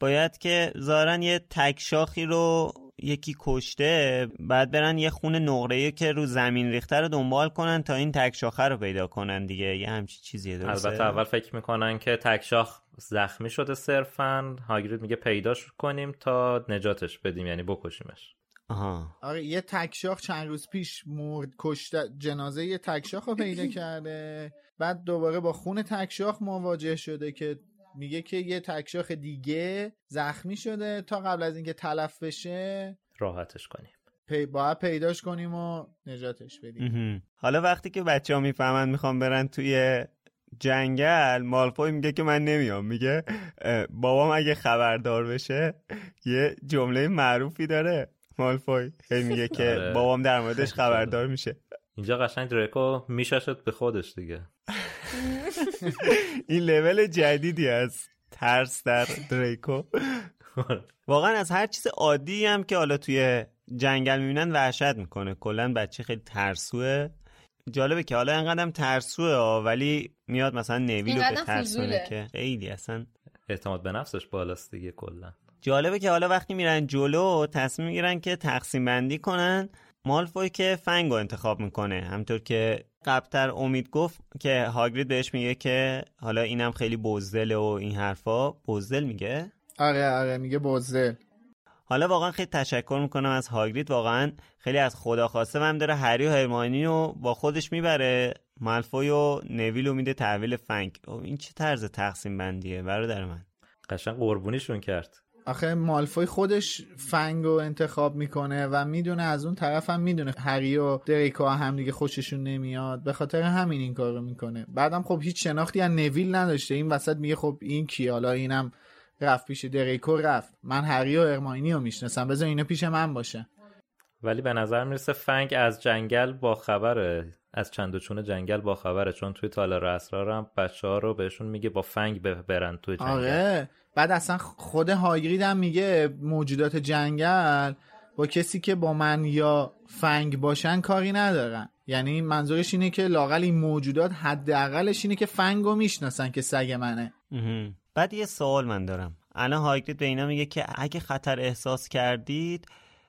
باید که ظاهرا یه تک شاخی رو یکی کشته بعد برن یه خون نقره که رو زمین ریخته رو دنبال کنن تا این تک شاخه رو پیدا کنن دیگه. یه همچی چیزیه درسته؟ البته اول فکر می‌کنن که تکشاخ زخمی شده صرفا. هاگرید میگه پیداش کنیم تا نجاتش بدیم یعنی بکشیمش. آها. آره یه تکشاخ چند روز پیش مرد کشته جنازه یه تکشاخ رو پیدا کرده. بعد دوباره با خون تکشاخ مواجه شده که میگه که یه تکشاخ دیگه زخمی شده تا قبل از اینکه تلف بشه راحتش کنیم. پی باید پیداش کنیم و نجاتش بدیم. حالا وقتی که بچه ها می‌فهمن می‌خوان برن توی جنگل مالفوی میگه که من نمیام. میگه بابام اگه خبردار بشه یه جمله معروفی داره. مالفوی هی میگه که آره. بابام در موردش خبردار میشه. اینجا قشنگ دریکو میشاشد به خودش دیگه. این لول جدیدی از ترس در دریکو. واقعا از هر چیز عادی هم که حالا توی جنگل می‌بینن وحشت می‌کنه. کلا بچه خیلی ترسوه. جالبه که حالا اینقدر ترسوه ولی میاد مثلا نویل رو اینقدرم به ترسونه. که خیلی اصلا. اعتماد به نفسش بالاست دیگه کلا. جالبه که حالا وقتی میرن جلو تصمیم می‌گیرن که تقسیم بندی کنن. مالفوی که فنگ رو انتخاب می‌کنه همطور که قبلتر امید گفت که هاگرید بهش میگه که حالا اینم خیلی بزدله و این حرفا. بزدل میگه؟ آره آره میگه بزدل. حالا واقعا خیلی تشکر می‌کنم از هاگرید. واقعا خیلی از خدا خواسته هم داره هری و هرماینی رو با خودش می‌بره. مالفوی و نویل رو میده تحویل فنگ. این چه طرز تقسیم بندیه؟ برادر من. قشنگ قربونیشون کرد. آخه مالفوی خودش فنگ رو انتخاب می‌کنه و می‌دونه از اون طرف هم می‌دونه هری و دریکو هم دیگه خوششون نمیاد. به خاطر همین این کار رو می‌کنه. بعدم خب هیچ شناختی از نویل نداشته. این وسط میگه خب این کی؟ حالا اینم رفت پیش دریکو رفت. من هری و ارماینی رو می‌شناسم. بذار اینا پیش من باشه. ولی به نظر می‌رسه فنگ از جنگل با خبره. از چند و چون جنگل با خبره. چون توی تالار اسرار هم بچه ها رو بهشون میگه با فنگ برن توی جنگل. آره. بعد اصلا خود هاگرید هم میگه موجودات جنگل با کسی که با من یا فنگ باشن کاری ندارن. یعنی منظورش اینه که لاقل این موجودات حداقلش اینه که فنگ رو می‌شناسن که سگ منه. بعد یه سوال من دارم. الان هاگرید به اینا میگه که اگه خطر احساس کردید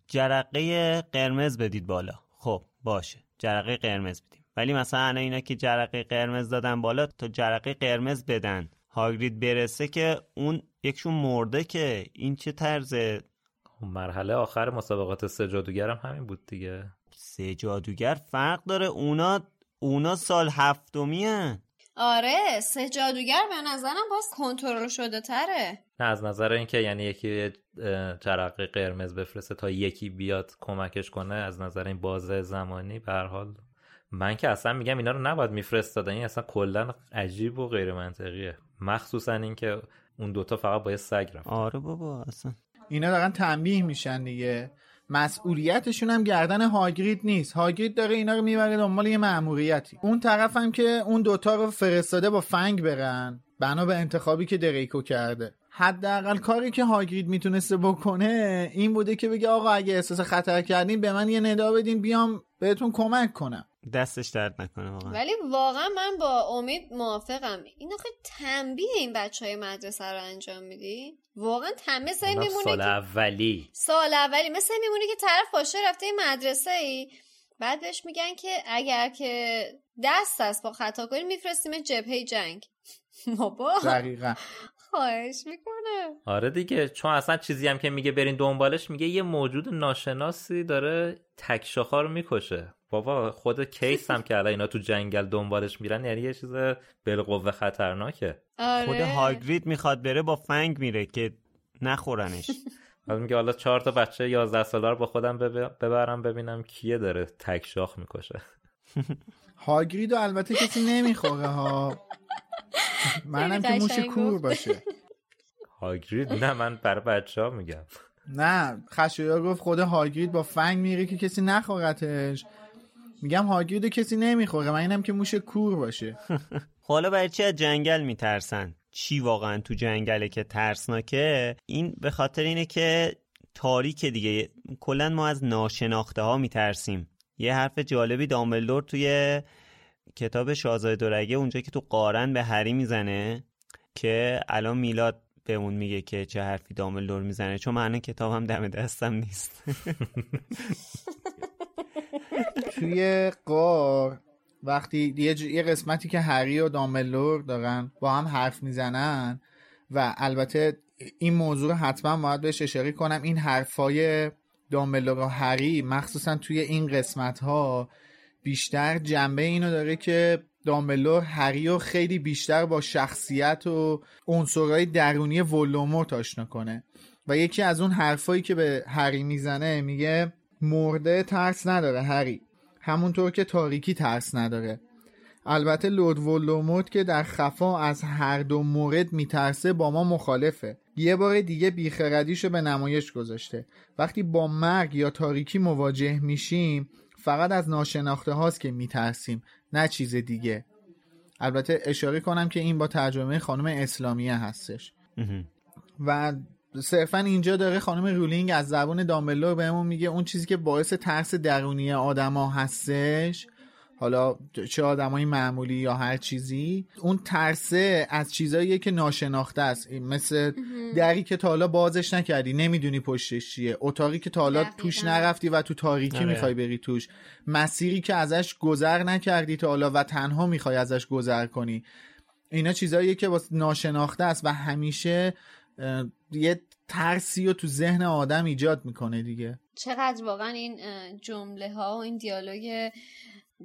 جرقه قرمز بدید بالا. خب باشه. جرقه قرمز بدیم. ولی مثلا الان اینا که جرقه قرمز دادن بالا تا جرقه قرمز بدن. هاگرید برسه که اون یکشون مرده که این چه طرز خب مرحله آخر مسابقات سه جادوگر هم همین بود دیگه. سه جادوگر فرق داره. اونا اونا سال هفتمی. آره سه جادوگر به نظرم باز کنترل شده تره. نه از نظر اینکه یعنی یکی جرقه قرمز بفرسته تا یکی بیاد کمکش کنه از نظر این بازه زمانی به هر حال. من که اصلا میگم اینا رو نباید میفرستادن این اصلا کلا عجیب و غیر منطقیه مخصوصا اینکه اون دوتا فقط با یه سگ رفت. آره بابا اصلا. اینا دارن تنبیه میشن دیگه. مسئولیتشون هم گردن هاگرید نیست. هاگرید داره اینا رو می‌بره دنبال یه مأموریتی. اون طرف هم که اون دوتا رو فرستاده با فنگ برن بنا به انتخابی که دریکو کرده. حداقل کاری که هاگرید می‌تونسته بکنه این بوده که بگه آقا اگه احساس خطر کردین به من یه ندا بدین بیام بهتون کمک کنم. دستش درد نکنه واقعا. ولی واقعا من با امید موافقم. این آخه تنبیه این بچه های مدرسه رو انجام میدی؟ واقعا تنبیه این اونا میمونه سال که اولی. سال اولی. مثل میمونه که طرف باشه رفته این مدرسه ای بعد بهش میگن که اگر که دست است با خطا کنی میفرستیم جبهه جنگ. بابا. دقیقا. خواهش می‌کنه آره دیگه چون اصلا چیزی هم که میگه برین دنبالش میگه یه موجود ناشناسی داره تک شاخا رو می‌کشه. بابا خود کیس هم که الان اینا تو جنگل دنبالش میرن یعنی یه چیز بالقوه خطرناکه. آره. خود هاگرید می‌خواد بره با فنگ میره که نخورنش. حالا میگه حالا چهار تا بچه 11 ساله رو با خودم بب- ببرم ببینم کیه داره تک شاخ می‌کشه. هاگرید البته کسی نمی‌خوره ها. منم که موش کور. باشه. هاگرید نه من برای بچه ها میگم. نه خشایار گفت خود هاگرید با فنگ میره که کسی نخورتش. میگم هاگرید کسی نمی‌خوره من اینم که موش کور باشه. حالا برای چی از جنگل میترسن؟ چی واقعا تو جنگله که ترسناکه؟ این به خاطر اینه که تاریک دیگه. کلا ما از ناشناخته ها میترسیم. یه حرف جالبی دامبلدور توی کتاب شاهزاده دورگه اونجا که تو قارن به هری می‌زنه که الان میلاد بهمون میگه که چه حرفی دامبلدور می‌زنه چون من کتاب هم دم دستم نیست. توی قار وقتی یه, قسمتی که هری و دامبلور دارن با هم حرف می‌زنن و البته این موضوع حتما باید بهش اشاره کنم. این حرفای دامبلور و هری مخصوصا توی این قسمت ها بیشتر جنبه اینو داره که دامبلور هری رو خیلی بیشتر با شخصیت و عنصرهای درونی ولوموت آشنا کنه. و یکی از اون حرفایی که به هری می‌زنه میگه مرده ترس نداره هری. همونطور که تاریکی ترس نداره. البته لورد ولوموت که در خفا از هر دو مورد میترسه با ما مخالفه. یه بار دیگه بیخردیشو به نمایش گذاشته. وقتی با مرگ یا تاریکی مواجه میشیم فقط از ناشناخته هاست که میترسیم نه چیز دیگه. البته اشاره کنم که این با ترجمه خانم اسلامیه هستش. و صرفا اینجا داره خانم رولینگ از زبان دامبلور بهمون میگه اون چیزی که باعث ترس درونی آدما هستش. حالا چه آدمای معمولی یا هر چیزی. اون ترسه از چیزاییه که ناشناخته است. مثل دری که تا حالا بازش نکردی نمی‌دونی پشتش چیه. اتاقی که تا حالا توش نرفتی و تو تاریکی آره. می‌خوای بری توش. مسیری که ازش گذر نکردی تا حالا و تنها می‌خوای ازش گذر کنی. اینا چیزاییه که ناشناخته است و همیشه یه ترسی رو تو ذهن آدم ایجاد می‌کنه دیگه. چقدر واقعا این جمله ها و این دیالوگ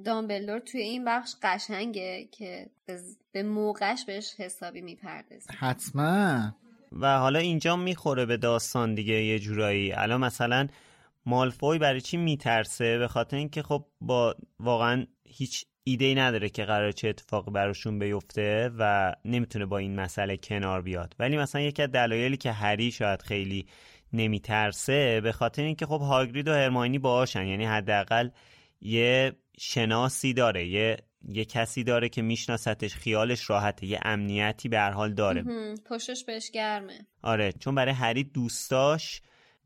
دامبلدور توی این بخش قشنگه که به موقعش بهش حسابی می‌پردازه حتما. و حالا اینجا می‌خوره به داستان دیگه یه جورایی. الان مثلا مالفوی برای چی میترسه؟ به خاطر اینکه خب با واقعا هیچ ایده ای نداره که قرار چه اتفاقی براشون بیفته و نمی‌تونه با این مسئله کنار بیاد. ولی مثلا یکی از دلایلی که هری شاید خیلی نمیترسه به خاطر اینکه خب هاگرید و هرماینی باهاشن. یعنی حداقل یه شناسی داره یه یه کسی داره که میشناستش خیالش راحته یه امنیتی به هر حال داره. پشتش بهش گرمه. آره چون برای هری دوستاش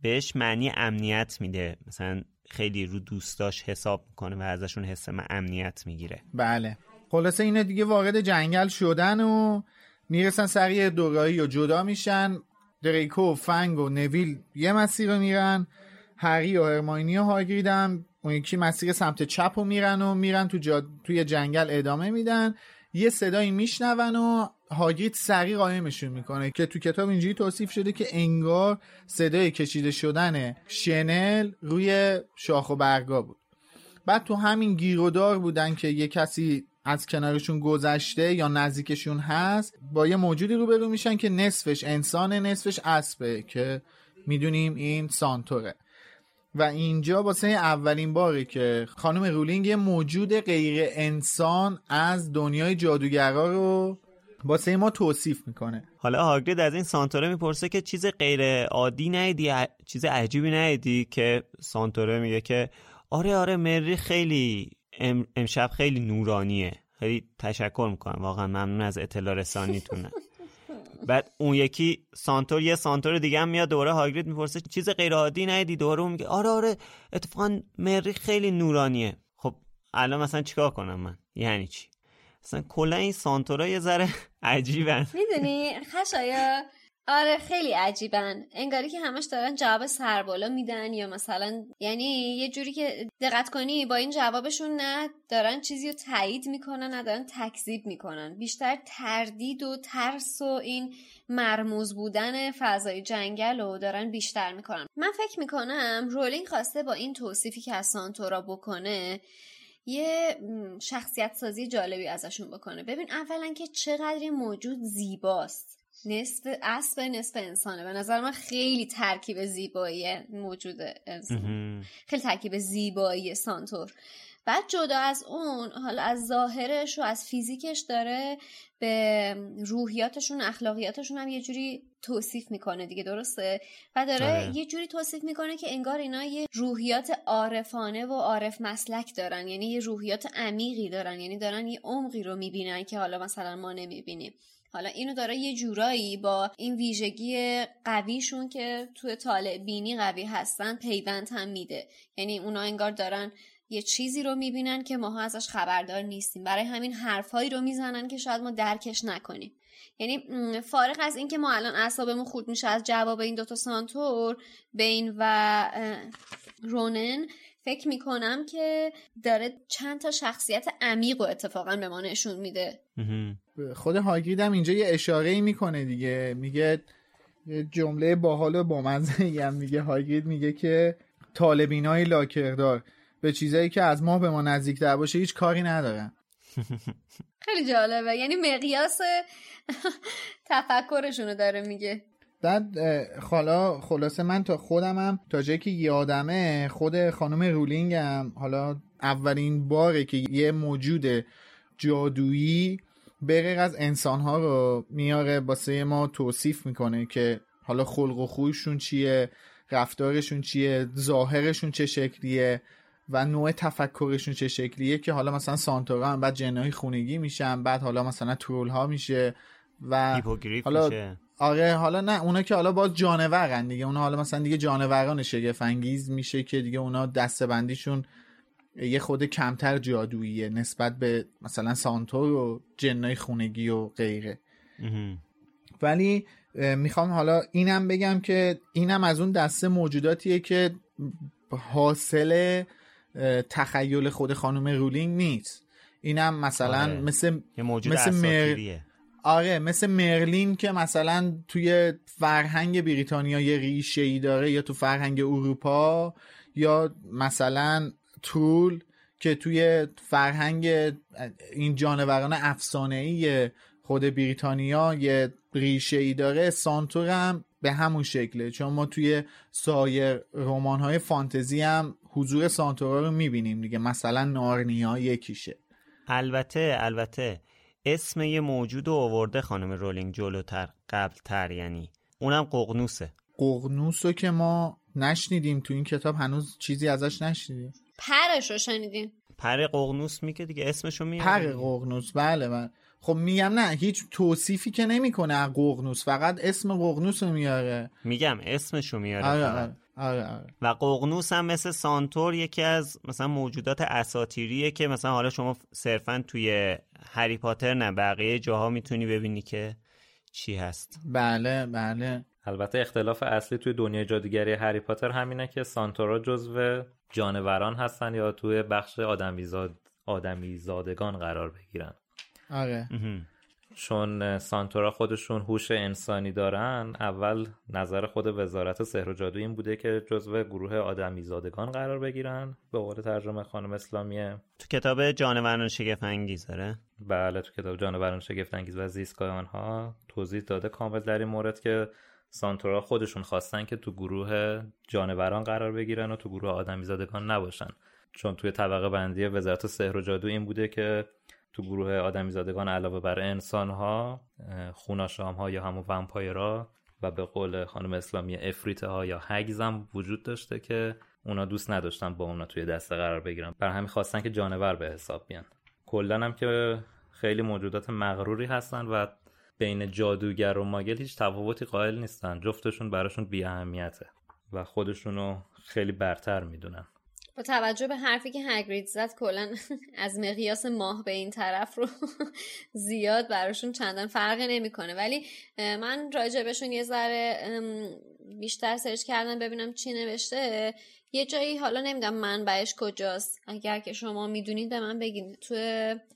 بهش معنی امنیت میده. مثلا خیلی رو دوستاش حساب می‌کنه و ازشون حس امنیت می‌گیره. بله. خلاصه اینه دیگه وارد جنگل شدن و می‌رسن سریع دورایی و جدا میشن. دریکو و فنگ و نویل یه مسیر رو میرن. هری و هرماینی و هاگریدم اون یکی مسیر سمت چپ رو میرن و میرن تو جا... توی جنگل ادامه میدن. یه صدایی میشنون و هاگرید سریع قایمشون می‌کنه که تو کتاب اینجوری توصیف شده که انگار صدای کشیده شدن شنل روی شاخ و برگا بود. بعد تو همین گیرودار بودن که یه کسی از کنارشون گذشته یا نزدیکشون هست با یه موجودی روبرو میشن که نصفش انسان نصفش اسبه که می‌دونیم این سانتوره. و اینجا واسه اولین باری که خانم رولینگ یه موجود غیر انسان از دنیای جادوگرا رو واسه ما توصیف می‌کنه. حالا هاگرید از این سانتوره می‌پرسه که چیز غیر عادی نیدی چیز عجیبی نیدی که سانتوره میگه که آره آره مری خیلی امشب خیلی نورانیه. خیلی تشکر می‌کنم. واقعا ممنون از اطلاع رسانیتونه بعد اون یکی سانتور یه سانتور دیگه هم میاد دوره هاگرید می‌پرسه چیز غیر عادی ندیدی؟ دوره اون میگه آره آره اتفاقا مری خیلی نورانیه. خب الان مثلا چیکار کنم من؟ یعنی چی؟ مثلا کلا این سانتورا یه ذره عجیبن. می‌دونی خشایا آره خیلی عجیبن. انگاری که همش دارن جواب سربالا میدن یا مثلا یعنی یه جوری که دقت کنی با این جوابشون نه دارن چیزی رو تایید می‌کنن نه دارن تکذیب می‌کنن. بیشتر تردید و ترس و این مرموز بودن فضای جنگل رو دارن بیشتر می‌کنن. من فکر می‌کنم رولینگ خواسته با این توصیفی که از سانتورا بکنه یه شخصیت سازی جالبی ازشون بکنه. ببین اولا که چقدر موجود زیباست. نصف اسب نصف انسانه. به نظر من خیلی ترکیب زیبایی موجود انسان. خیلی ترکیب زیبایی سانتور. بعد جدا از اون حالا از ظاهرش و از فیزیکش داره به روحیاتشون اخلاقیاتشون هم یه جوری توصیف می‌کنه دیگه درسته؟ و داره آره. یه جوری توصیف می‌کنه که انگار اینا یه روحیات عارفانه و عارف مسلک دارن. یعنی یه روحیات عمیقی دارن. یعنی دارن یه عمقی رو می‌بینن که حالا مثلا ما نمی‌بینیم. حالا اینو داره یه جورایی با این ویژگی قویشون که توی طالع بینی قوی هستن پیوند هم میده. یعنی اونا انگار دارن یه چیزی رو می‌بینن که ماها ازش خبردار نیستیم. برای همین حرفهایی رو می‌زنن که شاید ما درکش نکنیم. یعنی فارغ از اینکه ما الان اعصابمون خورد میشه از جواب این دوتا سانتور بین و رونن فکر می‌کنم که داره چند تا شخصیت عمیق و اتفاقا به ما نشون میده. خود هاگرید هم اینجا یه اشاره ای می‌کنه دیگه. میگه یه جمله باحال و بامزه هم میگه. هاگرید میگه که طالبین های لاکردار به چیزایی که از ما به ما نزدیکتر باشه هیچ کاری ندارن. خیلی جالبه. یعنی مقیاس تفکرشونو داره میگه. بعد حالا خلاصه من تا خودمم تا جایی که یادمه خود خانم رولینگ هم حالا اولین باره که یه موجود جادویی بغیر از انسانها رو میاره باسه ما توصیف می‌کنه که حالا خلق و خویشون چیه رفتارشون چیه ظاهرشون چه شکلیه و نوع تفکرشون چه شکلیه که حالا مثلا سانتورا هم بعد جنهای خونگی میشن بعد حالا مثلا ترول ها میشه و حالا میشه. آره حالا نه اونا که حالا باز جانورن دیگه. اونا حالا مثلا دیگه جانوران شگفت انگیز میشه که دیگه اونا دستبندیشون یه خود کمتر جادوییه نسبت به مثلا سانتور و جنای خونگی و غیره. ولی می‌خوام حالا اینم بگم که اینم از اون دسته موجوداتیه که حاصل تخیل خود خانم رولینگ نیست. اینم مثلا آره. مثل مثل مر... آره مثل مرلین که مثلا توی فرهنگ بریتانیا یه ریشه ای داره یا تو فرهنگ اروپا یا مثلا ترول که توی فرهنگ این جانوران افسانه ای خود بریتانیا یه ریشه ای داره سانتور هم به همون شکله. چون ما توی سایر رمان های فانتزی هم حضور سانتورا رو می‌بینیم دیگه مثلا نارنیا یکیشه. البته البته. اسم یه موجود آورده خانم رولینگ جلوتر قبلتر یعنی اونم ققنوسه ققنوس رو که ما نشنیدیم تو این کتاب هنوز چیزی ازش نشنیدیم. پرش رو شنیدیم پر ققنوس میگه دیگه اسمشو میاره پر ققنوس بله بله. خب میگم نه هیچ توصیفی که نمی‌کنه ققنوس فقط اسم ققنوس رو میاره. میگم اسمشو میاره آره آره. آره آره. و ققنوس هم مثل سانتور یکی از مثلا موجودات اساتیریه که مثلا حالا شما صرفا توی هری پاتر نه بقیه جاها می‌تونی ببینی که چی هست. بله بله. البته اختلاف اصلی توی دنیای جادوگری هری پاتر همینه که سانتورا جزو جانوران هستن یا توی بخش آدمیزاد آدمی زادگان قرار بگیرن. آره. چون سانتورا خودشون هوش انسانی دارن اول نظر خود وزارت سحر و جادو این بوده که جزو گروه آدمی زادگان قرار بگیرن. به قول ترجمه خانم اسلامیه تو کتاب جانوران شگفت انگیز داره؟ بله تو کتاب جانوران شگفت انگیز و زیستگاه آنها توضیح داده کامل در این مورد که سانتورا خودشون خواستن که تو گروه جانوران قرار بگیرن و تو گروه آدمی زادگان نباشن. چون توی طبقه بندی وزارت سحر و جادو این بوده که تو گروه آدمی زادگان علاوه بر انسان ها خوناشام ها یا همون ومپایرا و به قول خانم اسلامی افریت ها یا هگز هم وجود داشته که اونا دوست نداشتن با اونا توی دسته قرار بگیرن. بر همین خواستن که جانور به حساب بیان. کلا هم که خیلی موجودات مغروری هستن و بین جادوگر و ماگل هیچ تفاوتی قائل نیستن. جفتشون براشون بی اهمیته و خودشونو خیلی برتر می‌دونن. با توجه به حرفی که هگرید زد کلا از مقیاس ماه به این طرف رو زیاد براشون چندان فرقی نمی‌کنه. ولی من راجبشون یه ذره بیشتر سرچ کردم ببینم چی نوشته. یه جایی حالا نمی‌دونم منبعش کجاست. اگر که شما می‌دونید به من بگید تو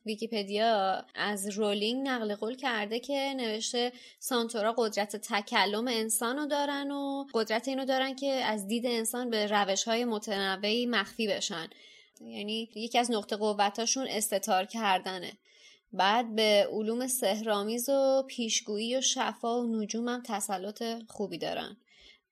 ویکیپدیا از رولینگ نقل قول کرده که نوشته سانتورا قدرت تکلم انسان رو دارن و قدرت اینو دارن که از دید انسان به روش های متنوعی مخفی بشن. یعنی یکی از نقطه قوتاشون استتار کردنه. بعد به علوم سهرامیز و پیشگویی و شفا و نجوم هم تسلط خوبی دارن.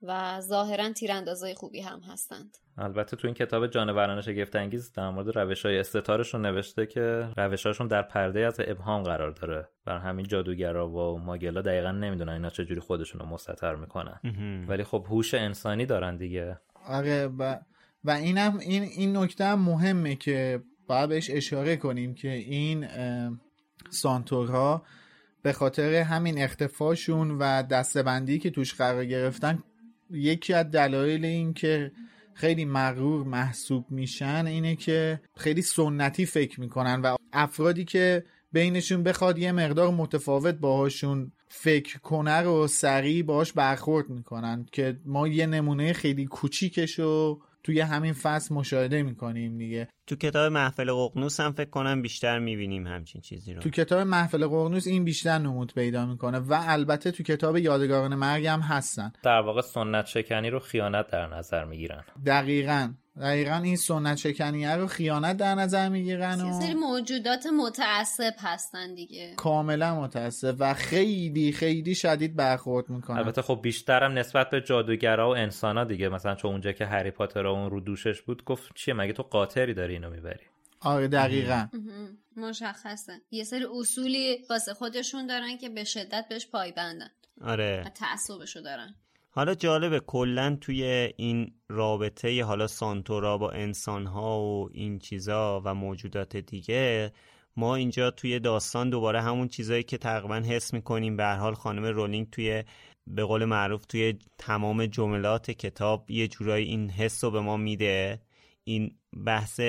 و ظاهرا تیراندازای خوبی هم هستند. البته تو این کتاب جانوران شگفت انگیز در مورد روش های استتارشون نوشته که روشاشون در پرده از ابهام قرار داره. بر همین جادوگرا و ماگلا دقیقا نمی‌دونن اینا چجوری خودشون رو مستطر می‌کنن ولی خب هوش انسانی دارن دیگه. آره و و اینم این این نکته هم مهمه که باید بهش اشاره کنیم که این سانتورها به خاطر همین اختفاشون و دستبندی که توش قرار گرفتن یکی از دلایل این که خیلی مغرور محسوب میشن اینه که خیلی سنتی فکر می‌کنن و افرادی که بینشون بخواد یه مقدار متفاوت باهاشون فکر کنه رو سریع باهاش برخورد می‌کنن که ما یه نمونه خیلی کوچیکش رو توی همین فصل مشاهده می‌کنیم دیگه. تو کتاب محفل ققنوس هم فکر کنم بیشتر می‌بینیم همچین چیزی رو. تو کتاب محفل ققنوس این بیشتر نمود پیدا می‌کنه و البته تو کتاب یادگاران مرگ هم هستن. در واقع سنت شکنی رو خیانت در نظر می‌گیرن. دقیقا. دقیقا این سنت شکنیه رو خیانت در نظر می‌گیرن و سری موجودات متعصب هستن دیگه. کاملا متعصب و خیلی خیلی شدید برخورد می‌کنن. البته خب بیشترم نسبت به جادوگرا و انسانا دیگه مثلا چون اونجا که هری پاتر اون رو دوشش بود گفت چیه مگه تو قاطری داری اینو می‌بری؟ آره دقیقا. مشخصه. یه سری اصولی واسه خودشون دارن که به شدت بهش پایبندن. آره. تعصبشو دارن. حالا جالبه کلا توی این رابطه حالا سانتورا با انسانها و این چیزا و موجودات دیگه ما اینجا توی داستان دوباره همون چیزایی که تقریبا حس می‌کنیم. به هر حال خانم رولینگ توی به قول معروف توی تمام جملات کتاب یه جورایی این حس رو به ما میده. این بحث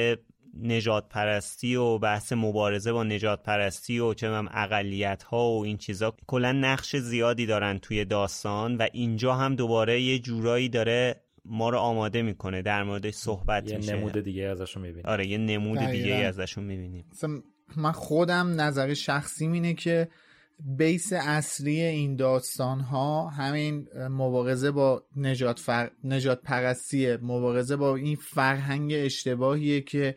نجات پرستی و بحث مبارزه با نجات پرستی و چه اقلیت ها و این چیزا کلا نقش زیادی دارن توی داستان و اینجا هم دوباره یه جورایی داره ما رو آماده می‌کنه در موردش صحبت یه میشه. نمود دیگه ازشون می‌بینیم. آره یه نمود دیگه ازشون می‌بینیم. من خودم نظر شخصی اینه که بیس اصلی این داستان ها همین مبارزه با نجات, فر... نجات پرستیه مبارزه با این فرهنگ اشتباهیه که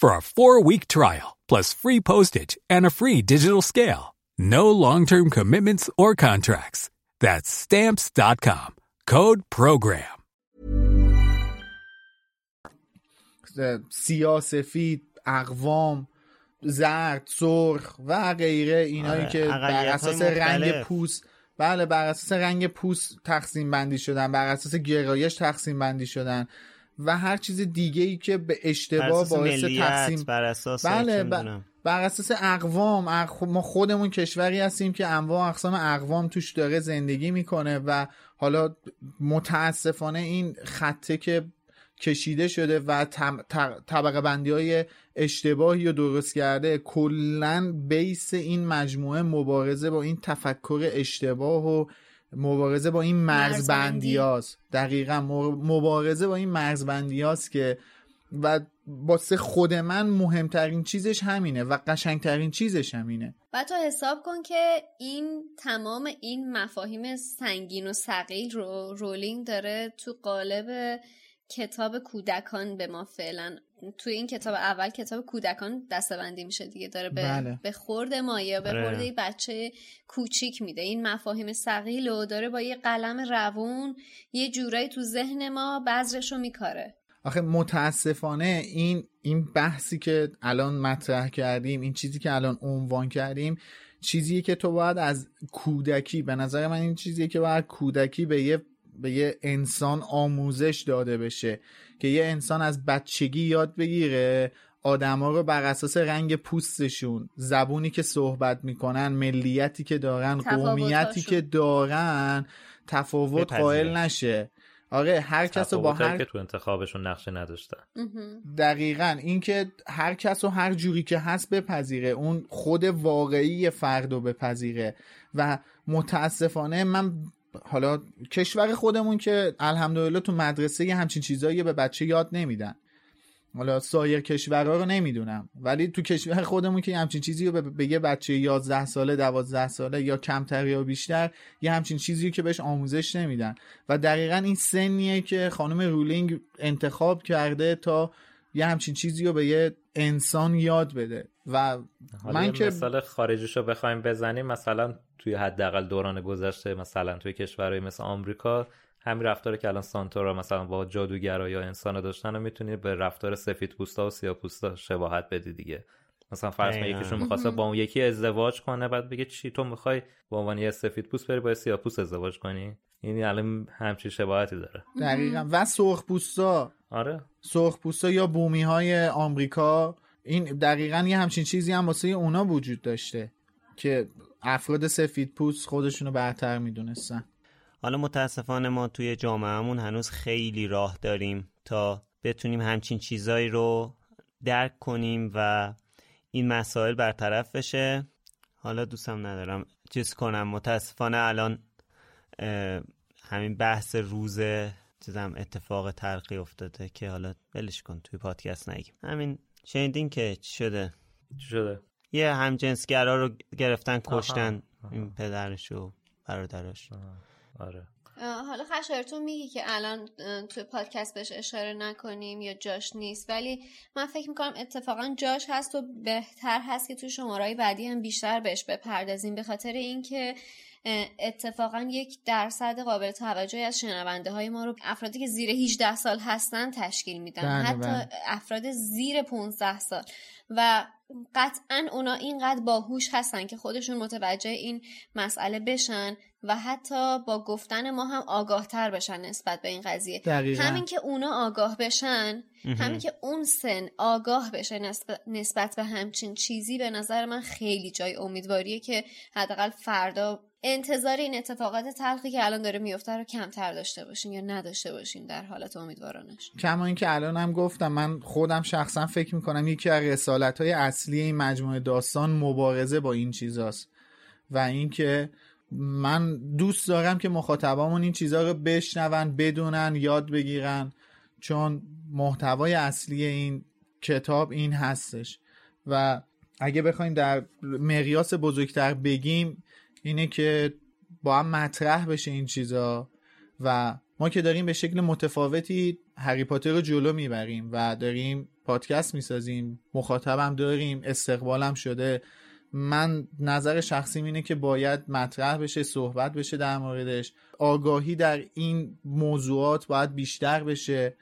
for a four-week trial, plus free postage and a free digital scale. No long-term commitments or contracts. That's Stamps.com. Code PROGRAM. سیاسفید، اقوام، زرد، سرخ و غیره اینایی که بر اساس رنگ پوست بله بر اساس رنگ پوست تقسیم بندی شدن بر اساس گرایش تقسیم بندی شدن و هر چیز دیگه ای که به اشتباه باعث تقسیم بر اساس بله بر اساس اقوام ما خودمون کشوری هستیم که انواع اقسام اقوام توش داره زندگی می‌کنه و حالا متاسفانه این خطه که کشیده شده و طبقه بندی های اشتباهی رو درست کرده کلا بیس این مجموعه مبارزه با این تفکر اشتباه و مبارزه با این مرزبندی هاست. دقیقا مبارزه با این مرزبندی هاست که و واسه خود من مهمترین چیزش همینه و قشنگترین چیزش همینه. و تو حساب کن که این تمام این مفاهیم سنگین و سقیل رو رولینگ داره تو قالب کتاب کودکان به ما فعلا توی این کتاب اول کتاب کودکان دستبندی میشه دیگه داره به, بله. به خورد ما یا به آره. خورد بچه کوچیک میده این مفاهیم سقیل و داره با یه قلم روون یه جورایی تو ذهن ما بذرش رو میکاره آخه متاسفانه این این بحثی که الان مطرح کردیم این چیزی که الان عنوان کردیم چیزیه که تو باید از کودکی به نظر من این چیزیه که باید کودکی به یه به یه انسان آموزش داده بشه که یه انسان از بچگی یاد بگیره آدما رو بر اساس رنگ پوستشون زبونی که صحبت می‌کنن ملیتی که دارن قومیتی که دارن تفاوت بپذیره. قائل نشه. آره هر کس رو با هر که تو انتخابشون نقشه نداشتن. دقیقا اینکه هر کس و هر جوری که هست بپذیره اون خود واقعی فرد رو بپذیره. و متاسفانه من حالا کشور خودمون که الحمدلله تو مدرسه یه همچین چیزایی به بچه یاد نمیدن. حالا سایر کشورها رو نمی‌دونم. ولی تو کشور خودمون که یه همچین چیزی رو به- یه بچه 11 ساله 12 ساله یا کمتر یا بیشتر یه همچین چیزی رو که بهش آموزش نمیدن. و دقیقا این سنیه که خانم رولینگ انتخاب کرده تا یه همچین چیزی رو به یه انسان یاد بده. و من که مثال خارجیش رو بخوایم بزنیم مثلا توی حداقل دوران گذشته مثلا توی کشورهای مثل آمریکا همین رفتاری که الان سانتورا مثلا با جادوگرا یا انسان داشتن رو می‌تونی به رفتار سفید پوستا و سیاه پوستا شباهت بدی دیگه. مثلا فرض کن. یکیشون می‌خواسته با اون یکی ازدواج کنه بعد بگه چی تو می‌خوای به عنوان یه سفید پوست بری با یه سیاه پوست ازدواج کنی؟ این الان همچین شباهتی داره. دقیقا. و سرخپوستا آره. سرخپوستا یا بومی های آمریکا این دقیقا یه همچین چیزی هم واسه اونا وجود داشته. که افراد سفید پوست خودشونو برتر می‌دونستن. حالا متاسفانه ما توی جامعهمون هنوز خیلی راه داریم تا بتونیم همچین چیزایی رو درک کنیم و این مسائل برطرف بشه. حالا دوستم ندارم. چیز کنم. متاسفانه الان همین بحث روز چیزم اتفاق تلقی افتاده که حالا ولش کن توی پادکست نگیم. همین شنیدین که چی شده؟ چی شده؟ یه همجنسگرا رو گرفتن کشتن. آها. این پدرش و برادرش. آره. حالا خشایارتون میگی که الان توی پادکست بهش اشاره نکنیم یا جاش نیست ولی من فکر می‌کنم اتفاقا جاش هست و بهتر هست که توی شمارهای بعدی هم بیشتر بهش بپردازیم به خاطر اینکه اتفاقا یک درصد قابل توجهی از شنونده های ما رو افرادی که زیر 18 سال هستن تشکیل میدن. بله، حتی بله. افراد زیر 15 سال. و قطعا اونا اینقدر باهوش هستن که خودشون متوجه این مسئله بشن. و حتی با گفتن ما هم آگاه تر بشن نسبت به این قضیه. دقیقا. همین که اونا آگاه بشن همین که اون سن آگاه بشه نسبت, به همچین چیزی به نظر من خیلی جای امیدواریه که حداقل فردا انتظار این اتفاقات تلخی که الان داره میفته رو کمتر داشته باشین یا نداشته باشین در حالت امیدوارانش. کما اینکه الان هم گفتم من خودم شخصا فکر می‌کنم یکی از رسالت های اصلی این مجموعه داستان مبارزه با این چیزاست. و اینکه من دوست دارم که مخاطبامون این چیزها رو بشنون بدونن یاد بگیرن چون محتوای اصلی این کتاب این هستش. و اگه بخوایم در مقیاس بزرگتر بگیم اینه که با هم مطرح بشه این چیزا و ما که داریم به شکل متفاوتی هری پاتر رو جلو می‌بریم و داریم پادکست می‌سازیم مخاطبم داریم استقبالم شده. من نظر شخصیم اینه که باید مطرح بشه صحبت بشه در موردش. آگاهی در این موضوعات باید بیشتر بشه.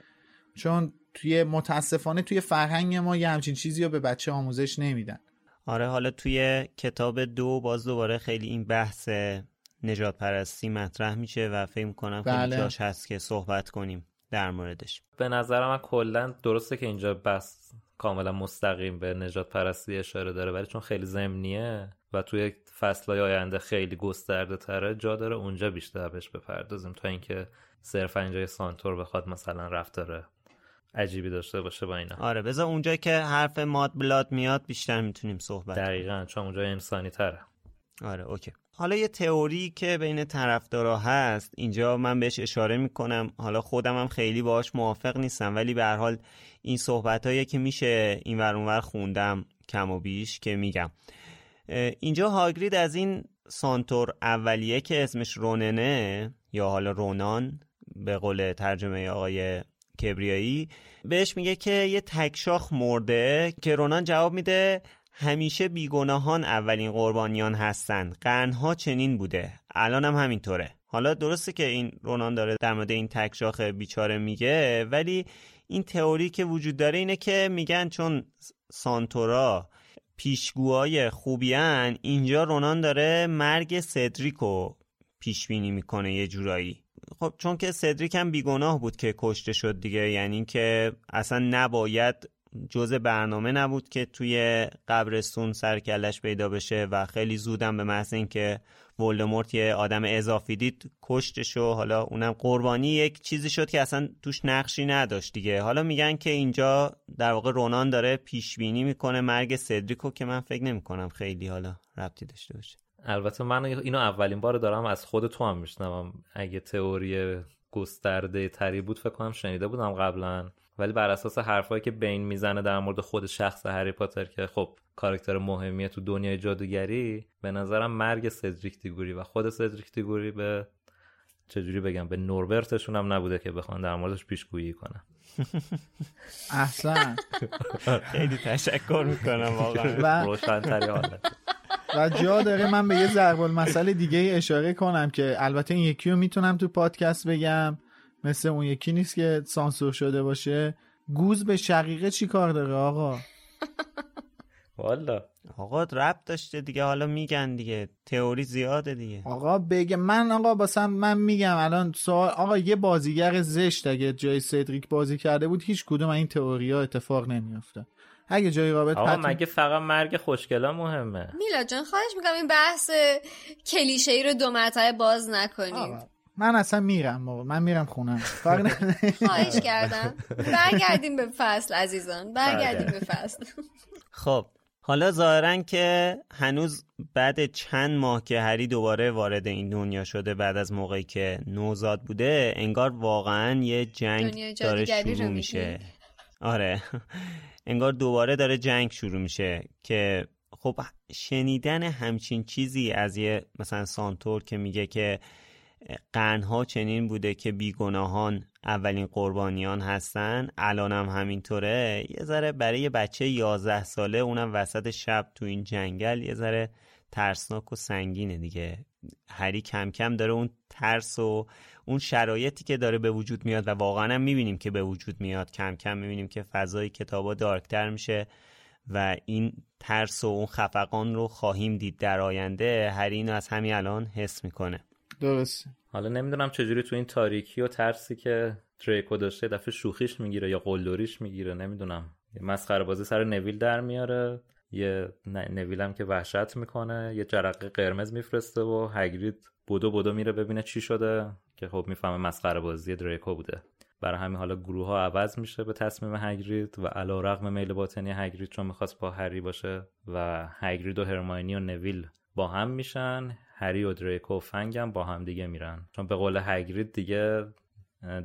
چون توی متاسفانه توی فرهنگ ما یه همچین چیزی رو به بچه آموزش نمیدن. آره حالا توی کتاب دو باز دوباره خیلی این بحث نجات پرستی مطرح میشه و فکر کنم خیلی بله. جاش هست که صحبت کنیم در موردش. به نظر من کلا درسته که اینجا بس کاملا مستقیم به نجات پرستی اشاره داره ولی چون خیلی ضمنیه و توی فصلهای آینده خیلی گسترده تره جا داره اونجا بیشتر بهش بپردازیم تا اینکه صرفا اینجا یه سانتور بخواد مثلا رفتاره عجیبی داشته باشه با اینا. آره بذار اونجا که حرف ماد بلاد میاد بیشتر می‌تونیم صحبت. دقیقا چون اونجا انسانی تره آره اوکی. حالا یه تئوری که بین طرفدارا هست اینجا من بهش اشاره می‌کنم. حالا خودم هم خیلی باهاش موافق نیستم ولی به هر حال این صحبت که میشه این ور اونور خوندم کم و بیش که میگم. اینجا هاگرید از این سانتور اولیه که اسمش روننه یا حالا رونان به قول ترجمه آقای کبریایی بهش میگه که یه تکشاخ مرده که رونان جواب میده همیشه بیگناهان اولین قربانیان هستند. قرنها چنین بوده. الان هم همینطوره. حالا درسته که این رونان داره در مورد این تکشاخ بیچاره میگه ولی این تئوری که وجود داره اینه که میگن چون سانتورا پیشگوهای خوبیان اینجا رونان داره مرگ سدریکو پیش بینی می‌کنه یه جورایی. خب چون که سدریک هم بیگناه بود که کشته شد دیگه یعنی که اصلا نباید جز برنامه نبود که توی قبرستون سرکلش پیدا بشه و خیلی زودم به محض اینکه ولدمورت یه آدم اضافی دید کشتش و حالا اونم قربانی یک چیزی شد که اصلا توش نقشی نداشت دیگه. حالا میگن که اینجا در واقع رونان داره پیش بینی می‌کنه مرگ سدریکو که من فکر نمی‌کنم خیلی حالا ربطی داشته باشه. البته من اینو اولین بار دارم از خود تو هم میشنوم. اگه تئوری گسترده تری بود فکر کنم شنیده بودم قبلا. ولی بر اساس حرفایی که بین می‌زنه در مورد خود شخص هری پاتر که خب کارکتر مهمیه تو دنیای جادوگری به نظرم مرگ سدریک دیگوری و خود سدریک دیگوری به چجوری بگم به نوربرتشون هم نبوده که بخوان در موردش پیشگویی کنن. احسن خیلی تشکر می‌کنم واقعا. روشن و جا داره من به یه ضرب المثل دیگه اشاره کنم که البته این یکی رو می‌تونم تو پادکست بگم. مثل اون یکی نیست که سانسور شده باشه. گوز به شقیقه چی کار داره آقا؟ والا. آقا رب داشته دیگه حالا میگن دیگه. تئوری زیاده دیگه. آقا بگه من آقا باسم من میگم الان سوال آقا یه بازیگر زشت اگه جای سدریک بازی کرده بود هیچ کدوم این تئوری ها اتفاق نمیافته اگه جای رابط آقا مگه فقط مرگ خوشگلا مهمه؟ میلا جان خواهش می‌کنم این بحث کلیشه ای رو دو مرتبه باز نکنیم من اصلا میرم بابا من میرم خونم. خواهش کردم. برگردیم به فصل عزیزان. برگردیم به فصل. خب حالا ظاهرا که هنوز بعد چند ماه که هری دوباره وارد این دنیا شده بعد از موقعی که نوزاد بوده انگار واقعا یه جنگ داره شروع میشه. آره. انگار دوباره داره جنگ شروع میشه که خب شنیدن همچین چیزی از یه مثلا سانتور که میگه که قرنها چنین بوده که بیگناهان اولین قربانیان هستن. الانم همینطوره. یه ذره برای یه بچه یازده ساله اونم وسط شب تو این جنگل یه ذره ترسناک و سنگینه دیگه. هری کم کم داره اون ترس و اون شرایطی که داره به وجود میاد و واقعا هم می‌بینیم که به وجود میاد. کم کم می‌بینیم که فضای کتابا دارکتر میشه و این ترس و اون خفقان رو خواهیم دید در آینده. هری اینو از همین الان حس می‌کنه. درست حالا نمی‌دونم چجوری تو این تاریکی و ترسی که دریکو داشته دفعه شوخیش می‌گیره یا قلدریش می‌گیره نمی‌دونم. یه مسخره بازی سر نویل در میاره یه نویل هم که وحشت می‌کنه یه جرقه قرمز میفرسته و هگرید بودو بودو میره ببینه چی شده که خب می‌فهمه مسخره بازی دریکو بوده. برای همین حالا گروه ها عوض میشه به تصمیم هگرید و علا رقم میل باطنی هگرید چون می‌خواست با هری باشه و هگرید و هرماینی و نویل با هم میشن. هری و دریکو و فنگ هم با هم دیگه میرن. چون به قول هگرید دیگه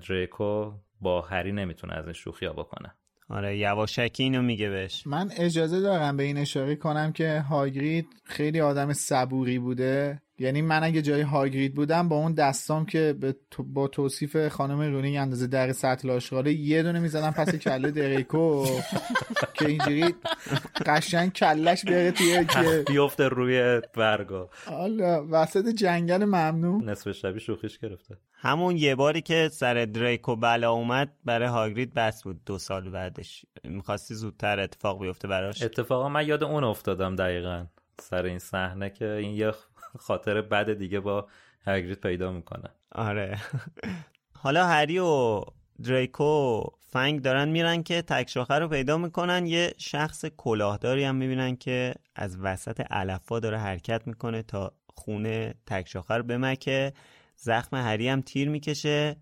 دریکو با هری نمی‌تونه از این شوخی ها بکنه. آره یواشکی اینو میگه بهش. من اجازه دارم به این اشاره کنم که هاگرید خیلی آدم صبوری بوده. یعنی من اگه جای هاگرید بودم با اون دستام که با توصیف خانم رونی اندازه در سطل آشغاله یه دونه می‌زدم پس کله دریکو. که اینجوری قشنگ کلش بره توی که بیفته روی برگا. حالا وسط جنگل ممنوع نصف شبی شوخیش گرفته. همون یه باری که سر دریکو بلا اومد برای هاگرید بس بود دو سال بعدش. می‌خواستی زودتر اتفاق بیفته براش؟ اتفاقا من یاد اون افتادم دقیقا. سر این صحنه که این یه خاطر بد دیگه با هگرید پیدا می‌کنه. آره. حالا هری و دریکو فنگ دارن میرن که تکشاخه رو پیدا می‌کنن. یه شخص کلاهداری هم می‌بینن که از وسط علفا داره حرکت می‌کنه تا خونه تکشاخه رو بمکه. زخم هری هم تیر می‌کشه.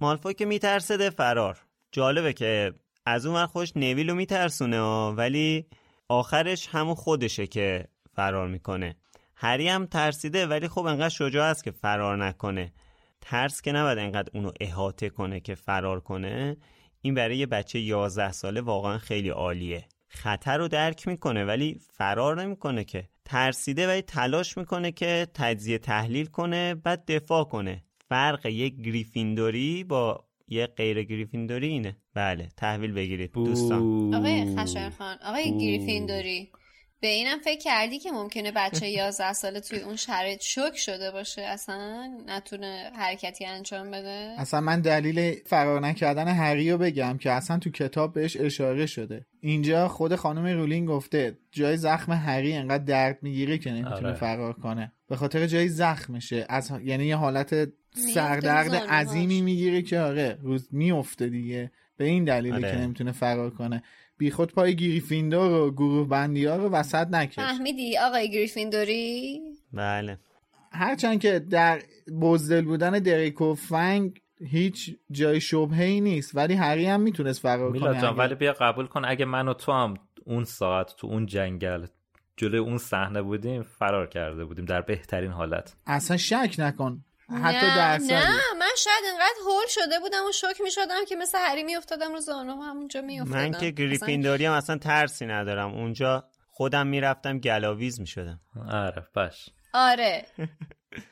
مالفوی که میترسده فرار. جالبه که از اون خوش نویل رو میترسونه ولی آخرش همون خودشه که فرار می‌کنه. هری هم ترسیده ولی خب انقدر شجاع است که فرار نکنه. ترس که نباید انقدر اونو احاطه کنه که فرار کنه این برای یه بچه 11 ساله واقعا خیلی عالیه. خطر رو درک می‌کنه ولی فرار نمی‌کنه که. ترسیده ولی تلاش می‌کنه که تجزیه تحلیل کنه بعد دفاع کنه. فرق یک گریفیندوری با یه غیر گریفیندوری اینه. بله تحویل بگیرید دوستان. آقای خشر خان آقای گریفیندوری. به اینم فکر کردی که ممکنه بچه 11 ساله توی اون شرایط شوک شده باشه؟ اصلا نتونه حرکتی انجام بده؟ اصلا من دلیل فرار نکردن هری رو بگم که اصلا تو کتاب بهش اشاره شده. اینجا خود خانم رولینگ گفته جای زخم هری انقدر درد می‌گیره که نمی‌تونه آره. فرار کنه. به خاطر جای زخمشه از یعنی یه حالت سردرد. عظیمی می‌گیره که آره روز میفته دیگه. به این دلیله آره. که نمی‌تونه فرار کنه. بیخود پای گریفیندور و گروه بندی ها رو وسط نکش. فهمیدی آقای گریفیندوری؟ بله. هرچند که در بزدل بودن دریکو فنگ هیچ جای شبهه ای نیست ولی هری هم می‌تونست فرار میلاد کنه جان اگه- ولی بیا قبول کن اگه من و تو هم اون ساعت تو اون جنگل جلوی اون صحنه بودیم فرار کرده بودیم در بهترین حالت. اصلا شک نکن. حتی نه نه من شاید انقدر هول شده بودم و شوک می شدم که مثل هری می افتادم رو زانو همونجا می افتادم من که گریفیندوری هم اصلا ترسی ندارم. اونجا خودم می‌رفتم گلاویز می‌شدم. آره باش. آره.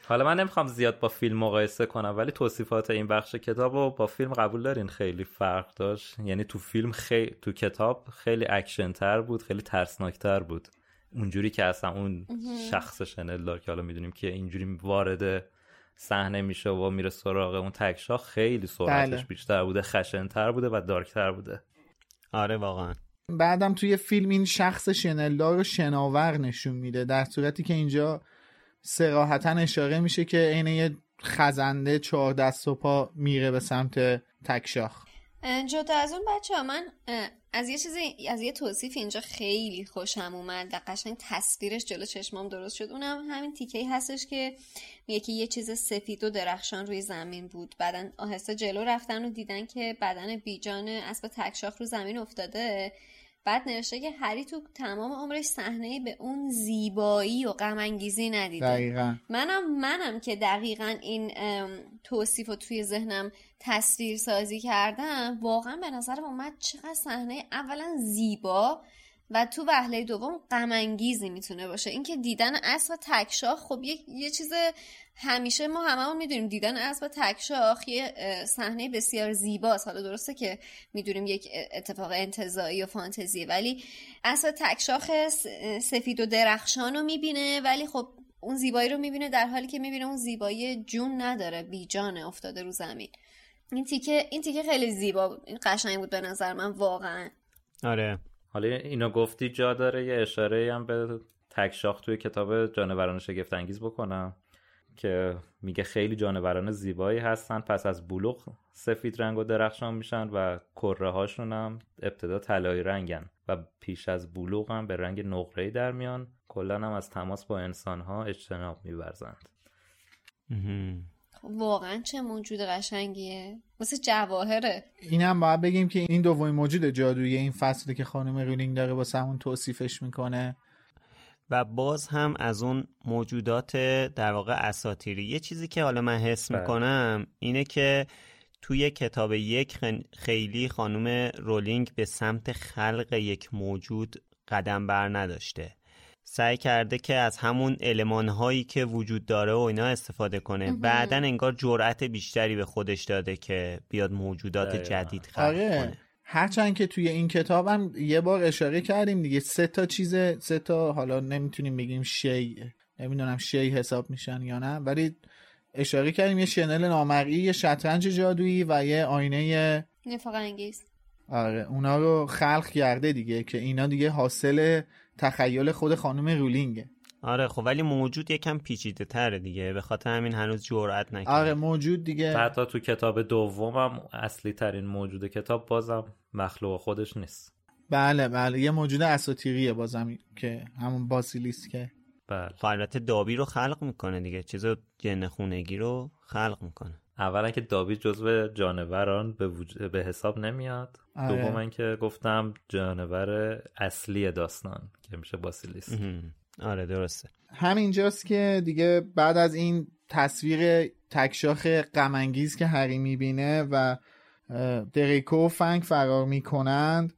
حالا من نمی‌خوام زیاد با فیلم مقایسه کنم ولی توصیفات این بخش کتاب رو با فیلم قبول دارین؟ خیلی فرق داشت. یعنی تو فیلم خیلی تو کتاب خیلی اکشن تر بود خیلی ترسناک تر بود. اونجوری که اصلا اون شخص شنل که حالا می‌دونیم که اینجوری وارد صحنه میشه و میره سراغ اون تکشا خیلی سرعتش بله. بیشتر بوده خشنتر بوده و دارکتر بوده. آره واقعا. بعدم توی فیلم این شخص شنلدار رو شناور نشون میده در صورتی که اینجا سراحتا اشاره میشه که عین یه خزنده چهار دست و پا میره به سمت تکشاخ جدا از اون بچه ها من از یه چیزی از یه توصیف اینجا خیلی خوشم اومد و قشنگ تصویرش جلو چشمام درست شد. اونم همین تیکه هستش که میگه که یه چیز سفید و درخشان روی زمین بود. بعدا آهسته جلو رفتن و دیدن که بدن بیجان اسب تکشاخ رو زمین افتاده. بعد نوشته که هری تو تمام عمرش صحنه به اون زیبایی و غم انگیزی ندیده. دقیقا. منم منم که دقیقا این توصیف رو توی ذهنم تصویر سازی کردم واقعا به نظرم اومد چقدر صحنه اولا زیبا و تو وهله دوم غم انگیزی می‌تونه باشه. اینکه دیدن اسب تکشاخ خب یه, یه چیز همیشه ما هممون می‌دونیم. دیدن اسب تکشاخ یه صحنه بسیار زیباست. حالا درسته که می‌دونیم یک اتفاق انتظایی و فانتزیه ولی اسب تکشاخ سفید و درخشان رو می‌بینه ولی خب اون زیبایی رو می‌بینه در حالی که می‌بینه اون زیبایی جون نداره بیجانه افتاده رو زمین. این تیکه این تیکه خیلی زیبا این قشنگ بود به نظر من واقعا. آره. حالا اینو گفتی جا داره یه اشاره هم به تکشاخ توی کتاب جانوران شگفت انگیز بکنم که میگه خیلی جانوران زیبایی هستن پس از بلوغ سفید رنگ و درخشان میشن و کره هاشون هم ابتدا طلایی رنگن و پیش از بلوغ هم به رنگ نقره‌ای در میان کلا هم از تماس با انسان ها اجتناب میورزند. واقعا چه موجود قشنگیه؟ مثل جواهره. اینم باید بگیم که این دومین موجود جادویی این فصلی که خانم رولینگ داره واسه همون توصیفش می‌کنه. و باز هم از اون موجودات در واقع اساتیری یه چیزی که حالا من حس بله. می‌کنم اینه که توی کتاب یک خیلی خانم رولینگ به سمت خلق یک موجود قدم بر نداشته. سعی کرده که از همون علمان هایی که وجود داره و اینا استفاده کنه. بعدا انگار جرأت بیشتری به خودش داده که بیاد موجودات. جدید خلق آره. کنه. هرچند که توی این کتاب هم یه بار اشاره کردیم دیگه. سه تا چیز سه تا حالا نمی‌تونیم بگیم شی نمی‌دونم شی حساب میشن یا نه ولی اشاره کردیم یه شنل نامرئی یه شطرنج جادویی و یه آینه نفاق انگیز آره اونا رو خلق کرده دیگه که اینا دیگه حاصل تخیل خود خانم رولینگه. آره خب ولی موجود یکم پیچیده تره دیگه. به خاطر همین هنوز جرأت نکرده آره موجود دیگه. حتی تو کتاب دومم اصلی ترین موجود کتاب بازم مخلوق خودش نیست. بله بله. یه موجود اساطیریه بازم که همون باسیلیسکه بله. خب البته دابی رو خلق می‌کنه دیگه. چیز جن خونگی رو خلق می‌کنه. اولا که دابی جزو جانوران به, وج... به حساب نمیاد. آره. دوما که گفتم جانور اصلی داستان که میشه باسیلیس آره درسته. همینجاست که دیگه بعد از این تصویر تکشاخ غمانگیز که هری می‌بینه و دریکو و فنگ فرار می‌کنند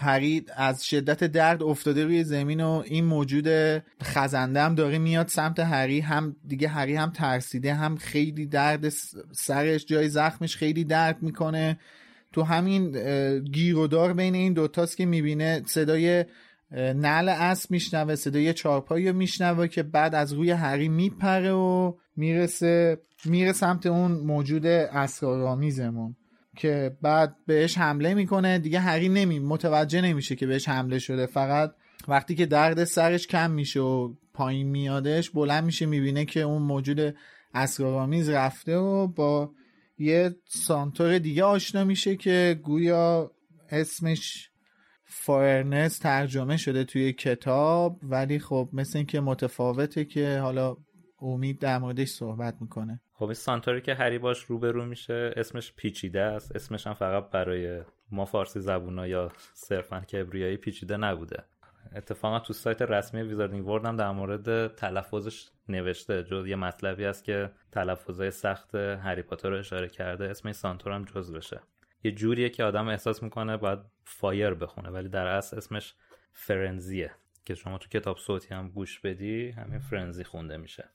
هری از شدت درد افتاده روی زمین و این موجود خزنده هم داره میاد سمت هری هم دیگه هری هم ترسیده هم خیلی درد سرش جای زخمش خیلی درد می‌کنه. تو همین گیر و دار بین این دوتاست که می‌بینه صدای نعل اسب میشنوه صدای چارپایی رو میشنوه که بعد از روی هری میپره و می‌رسه میره سمت اون موجود اسرارآمیزمون. که بعد بهش حمله می‌کنه. دیگه هری نمی متوجه نمیشه که بهش حمله شده. فقط وقتی که درد سرش کم میشه و پایین میادش بلند میشه می‌بینه که اون موجود اسرارآمیز رفته و با یه سانتور دیگه آشنا میشه که گویا اسمش فایرنس ترجمه شده توی کتاب. ولی خب مثل اینکه متفاوته که حالا امید در موردش صحبت می‌کنه. خب این سانتوری که هری باش روبرو میشه اسمش پیچیده است. اسمش هم فقط برای ما فارسی زبونا یا صرفا کبریایی پیچیده نبوده. اتفاقا تو سایت رسمی Wizarding World هم در مورد تلفظش نوشته. جز یه مطلبی است که تلفظهای سخت هری پاتر رو اشاره کرده. اسم این سانتور هم جزوشه. یه جوریه که آدم احساس می‌کنه باید فایرنز بخونه ولی در اصل اسمش فرنزیه. که شما تو کتاب صوتی هم گوش بدی همین فرنزی خونده میشه.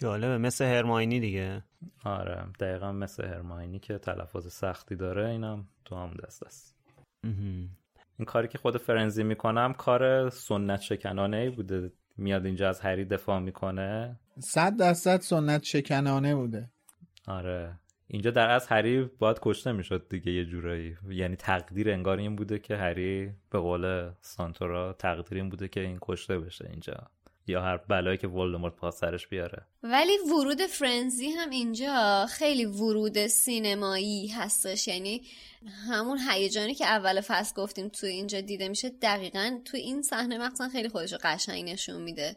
جالبه مثل هرماینی دیگه. آره دقیقا مثل هرماینی که تلفظ سختی داره اینم تو هم دست است. این کاری که خود فرنزی می‌کنم کار سنت شکنانه ای بوده. میاد اینجا از هری دفاع می‌کنه. صد درصد سنت شکنانه بوده. آره. اینجا در از هری باید کشته می‌شد دیگه یه جورایی. یعنی تقدیر انگار این بوده که هری به قول سانتورا تقدیر این بوده که این کشته بشه اینجا. یا هر بلایی که ولدمورت پاس سرش بیاره. ولی ورود فرنزی هم اینجا خیلی ورود سینمایی هستش. یعنی همون هیجانی که اول فصل گفتیم تو اینجا دیده میشه دقیقا تو این صحنه مخصوصا خیلی خودش رو قشنگ نشون میده.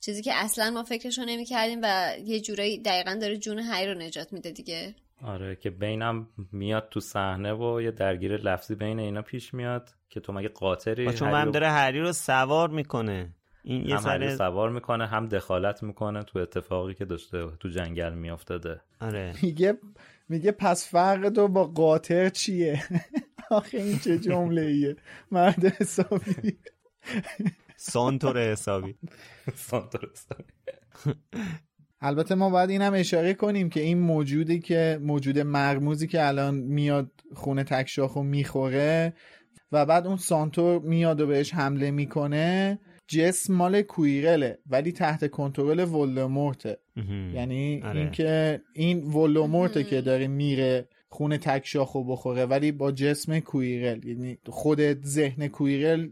چیزی که اصلا ما فکرشو نمی کردیم و یه جورایی دقیقا داره جون هری رو نجات میده دیگه. آره که بینم میاد تو صحنه و یه درگیر لفظی بین اینا پیش میاد که تو مگه قاطری؟ چون هم داره هری رو سوار می‌کنه. این یه هم سر... سوار می‌کنه هم دخالت می‌کنه تو اتفاقی که داشته تو جنگل میافتاده. آره. میگه میگه پس فرق تو با قاطر چیه؟ آخه این چه جمله ایه مرد حسابی. سانتور حسابی. سانتور حسابی. البته ما باید این هم اشاره کنیم که این موجودی که موجود مرموزی که الان میاد خونه تکشاخو می‌خوره و بعد اون سانتور میاد و بهش حمله می‌کنه جسم مال کویرله ولی تحت کنترل ولدمورته. یعنی آره. اینکه این ولدمورته که داره میره خونه تکشاخو بخوره ولی با جسم کویرل یعنی خود ذهن کویرل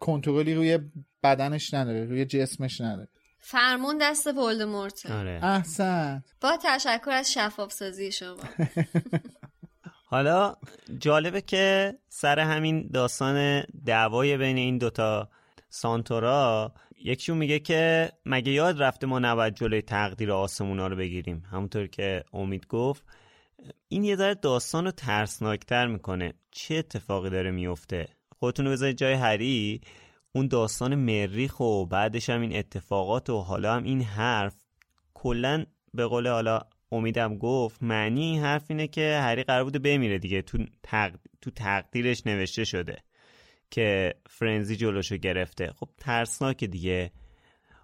کنترلی روی بدنش نداره روی جسمش نداره. فرمون دست ولدمورت آره. احسن با تشکر از شفاف سازی شما. حالا جالبه که سر همین داستان دعوای بین این دوتا سانتورا یکیشون میگه که مگه یاد رفته ما نباید جلوی تقدیر آسمونا رو بگیریم؟ همونطور که امید گفت این یه ذره داستان رو ترسناکتر می‌کنه. چه اتفاقی داره میفته خودتون رو بذارید جای هری. اون داستان مریخ و بعدش هم این اتفاقات و حالا هم این حرف. کلا به قول حالا امیدم گفت معنی این حرف اینه که هری قرار بوده بمیره دیگه. تو, تو تقدیرش نوشته شده. که فرنزی جلوشو گرفته. خب ترسناک دیگه.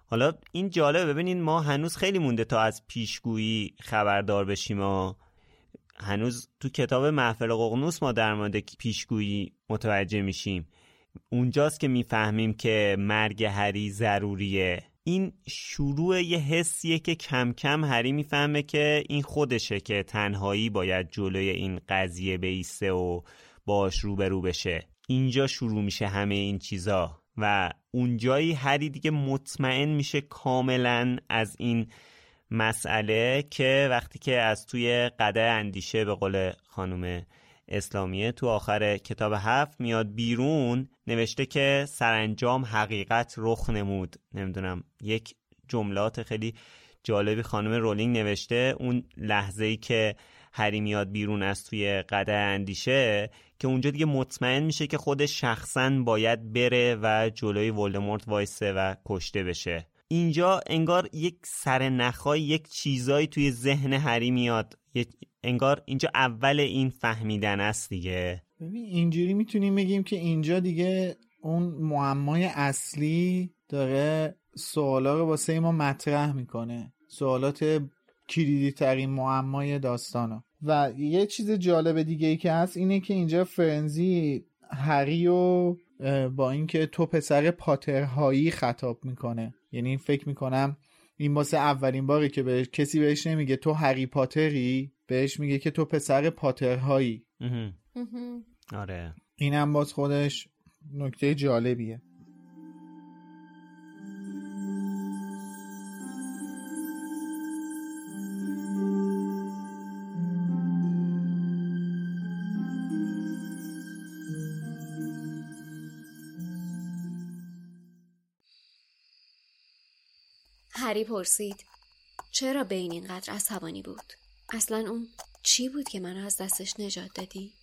حالا این جالبه. ببینین ما هنوز خیلی مونده تا از پیشگویی خبردار بشیم و هنوز تو کتاب محفل ققنوس ما در مورد پیشگویی متوجه میشیم. اونجاست که می‌فهمیم که مرگ هری ضروریه. این شروع یه حسیه که کم کم هری می‌فهمه که این خودشه که تنهایی باید جلوی این قضیه بیسته و باش روبرو بشه. اینجا شروع میشه همه این چیزا و اونجایی هری دیگه مطمئن میشه کاملا از این مسئله که وقتی که از توی قده اندیشه به قول خانم اسلامیه تو آخر کتاب هفت میاد بیرون نوشته که سرانجام حقیقت رخ نمود. نمی‌دونم یک جملات خیلی جالبی خانم رولینگ نوشته. اون لحظه ای که هری میاد بیرون از توی قده اندیشه که اونجا دیگه مطمئن میشه که خودش شخصا باید بره و جلوی ولدمورت وایسه و کشته بشه. اینجا انگار یک سر نخای یک چیزایی توی ذهن هری میاد. انگار اینجا اول این فهمیدن است دیگه. ببین اینجوری می‌تونیم بگیم که اینجا دیگه اون معمای اصلی داره سوالا رو واسه ما مطرح می‌کنه. سوالات کلیدی ترین معمای داستانا. و یه چیز جالب دیگه ای که هست اینه که اینجا فرنزی هری و با اینکه تو پسر پاترهایی خطاب می‌کنه. یعنی فکر می‌کنم این واسه اولین باری که به کسی بهش نمیگه تو هری پاتری بهش میگه که تو پسر پاترهایی. آره. اینم باز خودش نکته جالبیه. هری پرسید. چرا بین اینقدر عصبانی بود؟ اصلا اون چی بود که منو از دستش نجات دادی؟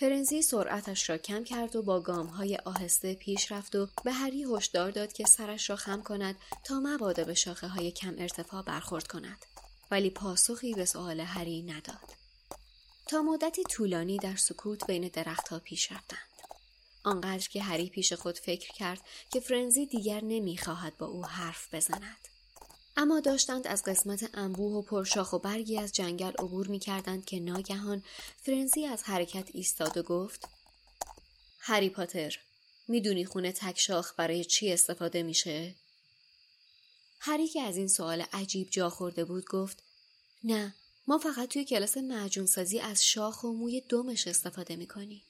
فرنزی سرعتش را کم کرد و با گام های آهسته پیش رفت و به هری هشدار داد که سرش را خم کند تا مبادا به شاخه های کم ارتفاع برخورد کند. ولی پاسخی به سوال هری نداد. تا مدتی طولانی در سکوت بین درختها پیش رفتند. آنقدر که هری پیش خود فکر کرد که فرنزی دیگر نمی‌خواهد با او حرف بزند. اما داشتند از قسمت انبوه و پرشاخ و برگی از جنگل عبور می کردند که ناگهان فرنزی از حرکت ایستاد و گفت هری پاتر می‌دونی خونه تکشاخ برای چی استفاده میشه؟ هری که از این سوال عجیب جا خورده بود گفت نه ما فقط توی کلاس معجون سازی از شاخ و موی دمش استفاده می‌کنیم.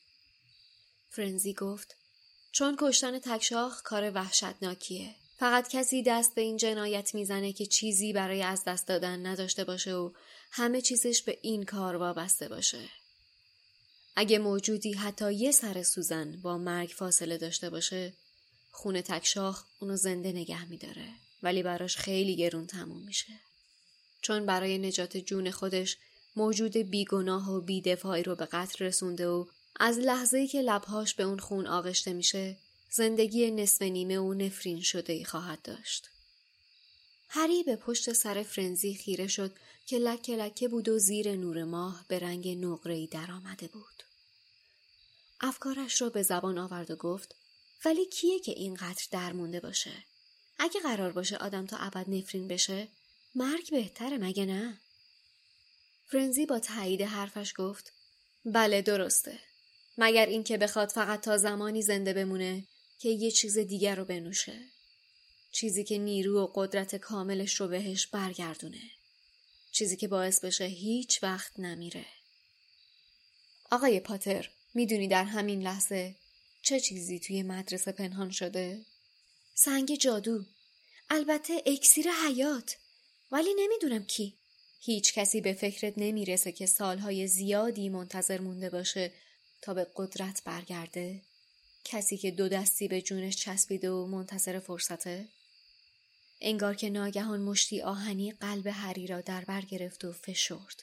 فرنزی گفت چون کشتن تکشاخ کار وحشتناکیه. فقط کسی دست به این جنایت می‌زنه که چیزی برای از دست دادن نداشته باشه و همه چیزش به این کار وابسته باشه. اگه موجودی حتی یه سر سوزن با مرگ فاصله داشته باشه خونه تکشاخ اونو زنده نگه میداره ولی براش خیلی گرون تموم میشه. چون برای نجات جون خودش موجود بیگناه و بیدفاعی رو به قتل رسونده و از لحظه‌ای که لبهاش به اون خون آغشته میشه زندگی نصف نیمه و نفرین شده ای خواهد داشت. هری به پشت سر فرنزی خیره شد که لکه لکه بود و زیر نور ماه به رنگ نقره‌ای در آمده بود. افکارش را به زبان آورد و گفت ولی کیه که اینقدر درمونده باشه؟ اگه قرار باشه آدم تا ابد نفرین بشه مرگ بهتره مگه نه؟ فرنزی با تایید حرفش گفت بله درسته. مگر اینکه بخواد فقط تا زمانی زنده بمونه که یه چیز دیگر رو بنوشه. چیزی که نیرو و قدرت کاملش رو بهش برگردونه. چیزی که باعث بشه هیچ وقت نمیره. آقای پاتر می‌دونی در همین لحظه چه چیزی توی مدرسه پنهان شده؟ سنگ جادو. البته اکسیر حیات. ولی نمی‌دونم کی. هیچ کسی به فکرت نمی‌رسه که سالهای زیادی منتظر مونده باشه تا به قدرت برگرده؟ کسی که دو دستی به جونش چسبیده و منتظر فرصته؟ انگار که ناگهان مشتی آهنی قلب هری را در بر گرفت و فشرد.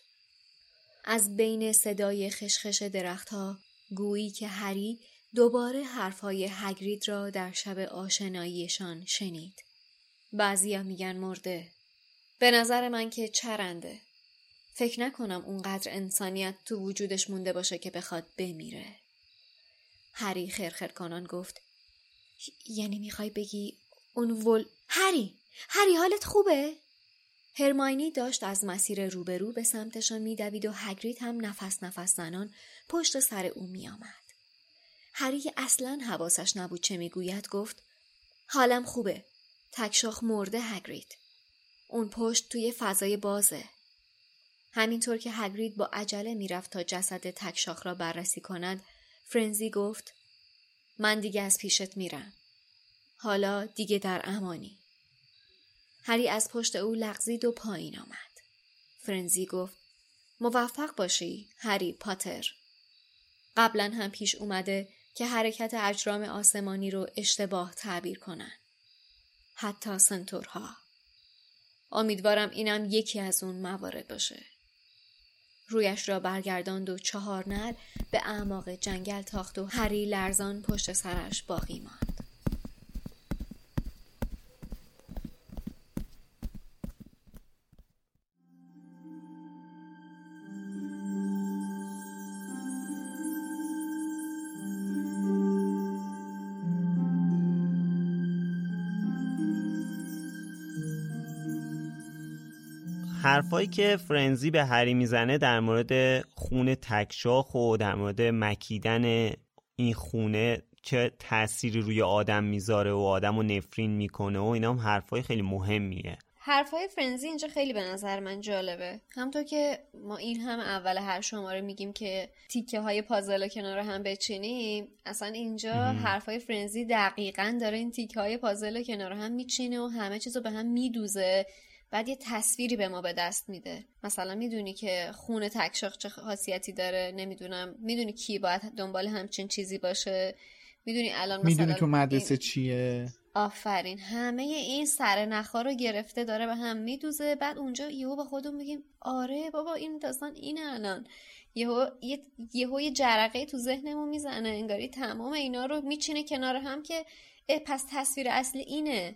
از بین صدای خشخش درختها گویی که هری دوباره حرفهای هگرید را در شب آشناییشان شنید. بعضیا میگن مرده. به نظر من که چرنده. فکر نکنم اونقدر انسانیت تو وجودش مونده باشه که بخواد بمیره. هری خرخر کنان گفت یعنی می‌خوای بگی اون ول هری! هری حالت خوبه؟ هرماینی داشت از مسیر روبرو به سمتشان میدوید و هگرید هم نفس نفس زنان پشت سر او میآمد. هری اصلا حواسش نبود چه می‌گوید گفت حالم خوبه. تکشاخ مرده هگرید. اون پشت توی فضای بازه. همینطور که هگرید با عجله می‌رفت تا جسد تکشاخ را بررسی کند فرنزی گفت من دیگه از پیشت میرم. حالا دیگه در امانی. هری از پشت او لغزید و پایین آمد. فرنزی گفت موفق باشی هری پاتر. قبلا هم پیش اومده که حرکت اجرام آسمانی رو اشتباه تعبیر کنن. حتی سنتورها. امیدوارم اینم یکی از اون موارد باشه. رویش را برگرداند و چهار نل به اعماق جنگل تاخت و هری لرزان پشت سرش باقی ماند. حرفایی که فرنزی به هری می‌زنه در مورد خونه تکشاخ و در مورد مکیدن این خونه چه تأثیری روی آدم می‌ذاره و آدم رو نفرین می‌کنه و اینا هم حرفای خیلی مهمیه. حرفای فرنزی اینجا خیلی به نظر من جالبه. همطور که ما این هم اول هر شماره میگیم که تیکه های پازل کنار هم بچینیم اصلا اینجا حرفای فرنزی دقیقا داره این تیکه های پازل کنار هم میچینه و همه چیز رو به هم میدوزه. بعد یه تصویری به ما به دست میده. مثلا می‌دونی که خون تکشاق چه خاصیتی داره نمی‌دونم. می‌دونی کی باید دنبال همچین چیزی باشه. می‌دونی الان مثلا می‌دونی تو مدرسه این... چیه؟ آفرین. همه این سر نخا رو گرفته داره به هم میدوزه. بعد اونجا یهو به خودمون میگیم آره بابا این داستان اینه الان. یهو یه یهو یه جرقه تو ذهنمون می‌زنه. انگاری تمام اینا رو میچینه کنار هم که پس تصویر اصلی اینه.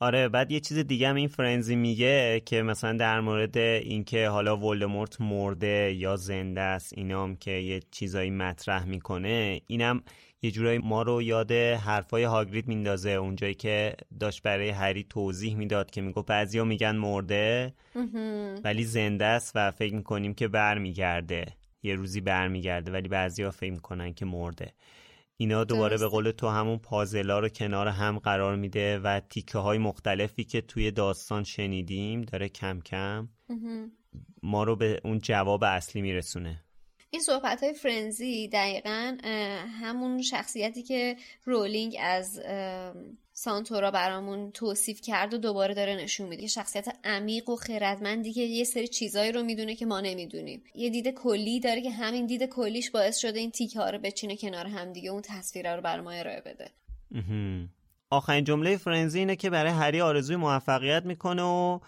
آره بعد یه چیز دیگه هم این فرنزی میگه که مثلا در مورد اینکه حالا ولدمورت مرده یا زنده است اینام که یه چیزایی مطرح می‌کنه اینم یه جورایی ما رو یاد حرفای هاگرید میندازه اونجایی که داشت برای هری توضیح می‌داد که میگو بعضیا میگن مرده ولی زنده است و فکر می‌کنیم که برمیگرده یه روزی برمیگرده ولی بعضیا فکر می‌کنن که مرده. اینا دوباره به قول تو همون پازلا رو کنار هم قرار میده و تیکه های مختلفی که توی داستان شنیدیم داره کم کم ما رو به اون جواب اصلی میرسونه. این صحبت های فرنزی دقیقا همون شخصیتی که رولینگ از سانتورا برامون توصیف کرد و دوباره داره نشون میده. شخصیت عمیق و خردمندی که یه سری چیزایی رو می‌دونه که ما نمی‌دونیم. یه دید کلی داره که همین دید کلیش باعث شده این تیکه ها رو بچینه کنار هم دیگه اون تصویر رو بر ما ارائه بده. آخرین جمله فرنزی اینه که برای هری آرزوی موفقیت می‌کنه و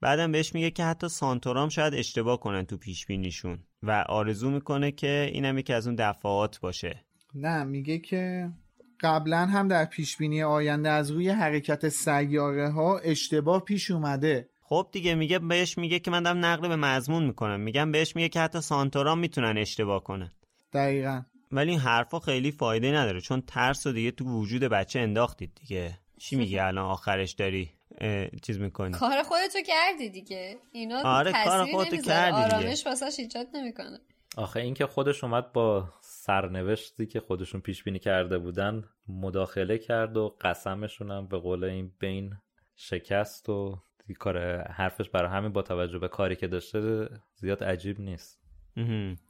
بعدم بهش میگه که حتی سانتورام شاید اشتباه کنن تو پیش بینیشون و آرزو می‌کنه که اینم یکی از اون دفعات باشه. نه میگه که قبلا هم در پیش بینی آینده از روی حرکت سیاره ها اشتباه پیش اومده. خب دیگه میگه بهش میگه که من دارم نقل به مضمون می‌کنم. میگم بهش میگه که حتی سانتورام می‌تونن اشتباه کنن. دقیقا. ولی این حرفا خیلی فایده نداره چون ترس و دیگه تو وجود بچه انداختید دیگه. چی میگه الان آخرش داری چیز می‌کنی؟ کار خودتو کردی دیگه. اینا آره کار خودتو کردی دیگه. آرامش واسش ایجاد نمی‌کنه. آخه اینکه خودش اومد با سرنوشتی که خودشون پیش بینی کرده بودن مداخله کرد و قسمشون هم به قول این بین شکست و کار حرفش برای همین با توجه به کاری که داشته زیاد عجیب نیست.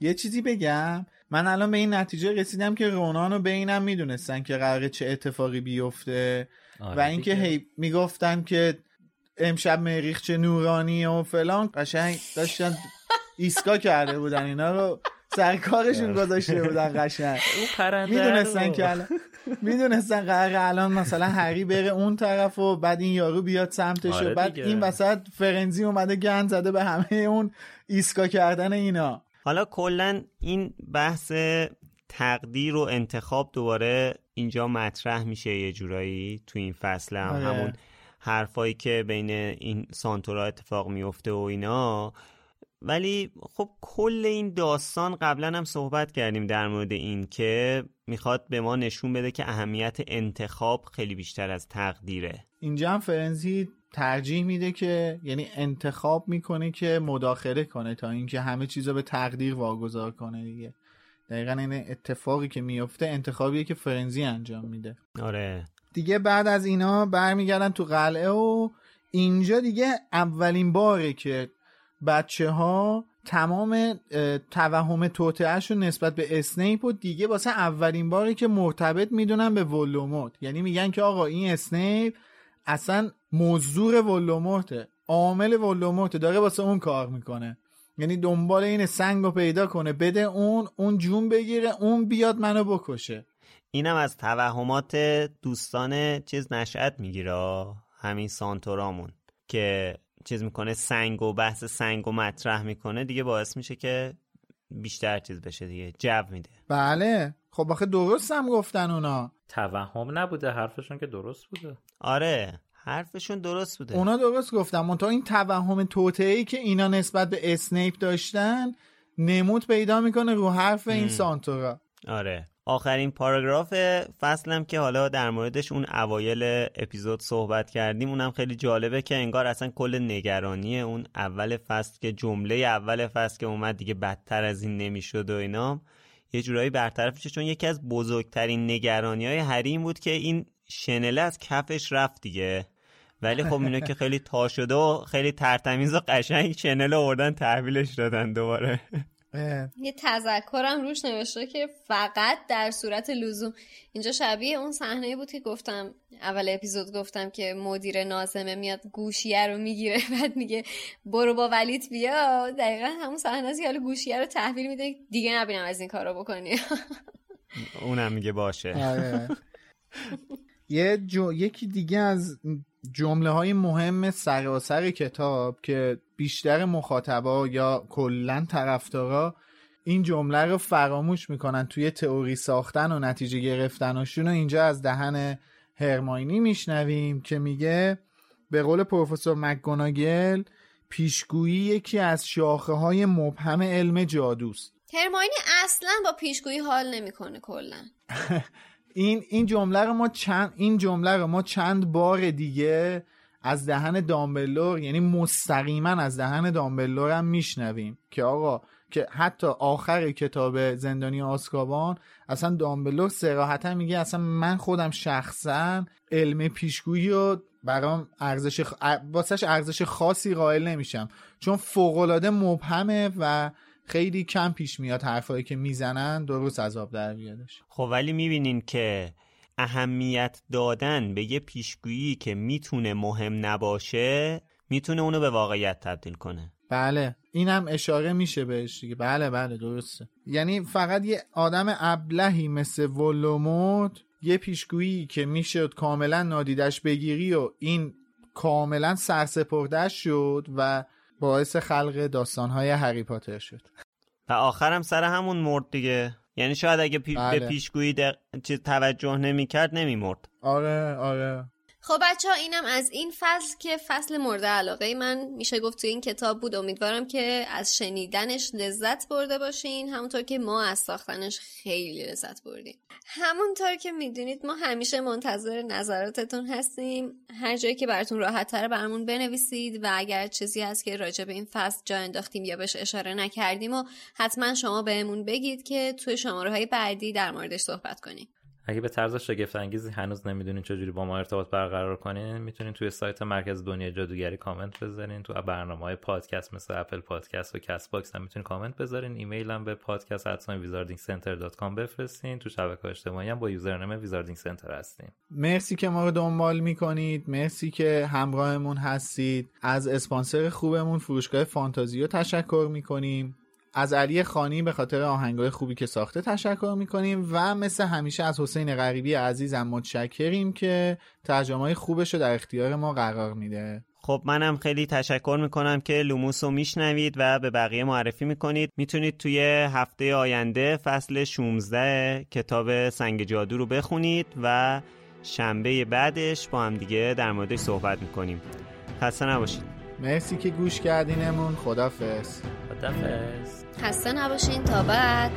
یه چیزی بگم. من الان به این نتیجه رسیدم که رونان و بینم می‌دونستن که قراره چه اتفاقی بیفته. آره و اینکه هی می‌گفتن که امشب مریخ چه نورانی و فلان. قشنگ داشتن ایسکا کرده بودن اینا رو. سرکارشون گذاشته بودن قشنگ. می‌دونستن که الان می‌دونستن قرار الان مثلا هری بره اون طرف و بعد این یارو بیاد سمتش آره و بعد دیگه. این وسط فرنزی اومده گند زده به همه اون ایسکا کردن اینا. حالا کلا این بحث تقدیر و انتخاب دوباره اینجا مطرح میشه یه جورایی تو این فصل. هم آره. همون حرفایی که بین این سانتورا اتفاق میفته و اینا. ولی خب کل این داستان قبلا هم صحبت کردیم در مورد این که می‌خواد به ما نشون بده که اهمیت انتخاب خیلی بیشتر از تقدیره. اینجا هم فرنزی ترجیح میده که یعنی انتخاب می‌کنه که مداخله کنه تا اینکه همه چیزا به تقدیر واگذار کنه دیگه. دقیقا این اتفاقی که میفته انتخابیه که فرنزی انجام میده. آره. دیگه بعد از اینا برمیگردن تو قلعه و اینجا دیگه اولین باره که بچه ها تمام توهم رو نسبت به اسنیپ و دیگه واسه اولین باره که مرتبط می‌دونن به ولوموت یعنی میگن که آقا این اسنیپ اصلا مزدور ولوموته عامل ولوموته داره واسه اون کار می‌کنه. یعنی دنبال این سنگ رو پیدا کنه. بده اون اون جون بگیره اون بیاد منو بکشه. اینم از توهمات دوستان چیز نشأت می‌گیره همین سانتورامون که چیز می‌کنه سنگ و بحث سنگ و مطرح می‌کنه دیگه باعث میشه که بیشتر چیز بشه دیگه جو میده. بله. خب آخه درست هم گفتن اونا. توهم نبوده حرفشون که درست بوده. آره حرفشون درست بوده. اونا درست گفتن. منتها این توهم توطئه‌ای که اینا نسبت به اسنیپ داشتن نمود پیدا می‌کنه رو حرف این سانتورا. آره. آخرین پاراگراف فصلم که حالا در موردش اون اوایل اپیزود صحبت کردیم اونم خیلی جالبه که انگار اصلا کل نگرانی اون اول فصل که جمله اول فصل که اومد دیگه بدتر از این نمی‌شد و اینا یه جورایی برطرف میشه. چون یکی از بزرگترین نگرانی های هریم بود که این شنله از کفش رفت دیگه. ولی خب اینو که خیلی تا شده و خیلی ترتمیز و قشنگ چنل آوردن تحویلش دادن دوباره. یه تذکرم روش نوشته که فقط در صورت لزوم. اینجا شبیه اون صحنه بود که گفتم اول اپیزود گفتم که مدیر نازمه میاد گوشیه رو می‌گیره بعد میگه برو با ولیت بیا. دقیقا همون صحنه است که حالا گوشیه رو تحویل میده. دیگه نبینم از این کارو بکنی. اونم میگه باشه. آره. یه جو... یکی دیگه از جمله های مهم سراسر کتاب که بیشتر مخاطبا یا کلا طرفدارا این جمله رو فراموش می‌کنن توی تئوری ساختن و نتیجه گرفتنشون و اینجا از دهن هرماینی میشنویم که میگه به قول پروفسور مکگوناگل پیشگویی یکی از شاخه های مبهم علم جادوست. هرماینی اصلا با پیشگویی حال نمی‌کنه کلا. این این جمله رو ما چند این جمله رو ما چند بار دیگه از دهن دامبلور یعنی مستقیما از دهن دامبلور هم میشنویم که آقا که حتی آخر کتاب زندانی آسکابان اصلا دامبلور سراحتا میگه اصلا من خودم شخصا علم پیشگویی رو برام ارزش خ... ارزش خاصی قائل نمیشم. چون فوقالعاده مبهمه و خیلی کم پیش میاد حرفایی که می‌زنن درست عذاب در بیادش. خب ولی می‌بینین که اهمیت دادن به یه پیشگویی که می‌تونه مهم نباشه می‌تونه اونو به واقعیت تبدیل کنه. بله اینم اشاره میشه بهش دیگه. بله بله درسته. یعنی فقط یه آدم ابلهی مثل ولوموت یه پیشگویی که می‌شد کاملا نادیدش بگیری و این کاملا سرسپردش شد و باعث خلق داستانهای هری پاتر شد. و آخرم سر همون مرد دیگه. یعنی شاید اگه پی... بله. به پیشگویی دق... توجه نمی‌کرد نمیمرد. آره آره. خب بچه ها اینم از این فصل که فصل مورد علاقه من. میشه گفت تو این کتاب بود. امیدوارم که از شنیدنش لذت برده باشین. همونطور که ما از ساختنش خیلی لذت بردیم. همونطور که می‌دونید ما همیشه منتظر نظراتتون هستیم. هر جایی که براتون راحت تر برامون بنویسید و اگر چیزی هست که راجع به این فصل جا انداختیم یا بهش اشاره نکردیم و حتما شما بهمون بگید که توی شماره های بعدی در موردش صحبت کنیم. اگه به طرز شگفت انگیزی هنوز نمی‌دونین چجوری با ما ارتباط برقرار کنین می‌تونین توی سایت مرکز دنیای جادوگری کامنت بذارین تو برنامه های پادکست مثل Apple Podcast و Castbox هم می‌تونین کامنت بذارین. ایمیل هم به podcast com بفرستین. تو شبکه اجتماعی هم با username Wizarding Center هستیم. مرسی که ما رو دنبال می‌کنید. مرسی که همراهمون هستید. از اسپانسر خوبمون فروشگاه فانتازیو تشکر می‌کنیم. از علی خانی به خاطر آهنگای خوبی که ساخته تشکر می‌کنیم و مثل همیشه از حسین غریبی عزیزم متشکریم که ترجمه خوبش رو در اختیار ما قرار میده. خب منم خیلی تشکر می‌کنم که لوموس رو میشنوید و به بقیه معرفی می‌کنید. می‌تونید توی هفته آینده فصل 16 کتاب سنگ جادو رو بخونید و شنبه بعدش با هم دیگه در موردش صحبت می‌کنیم. خسته نباشید. مرسی که گوش کردینمون. خدافظ. خدافظ. خسته نباشین. تا بعد.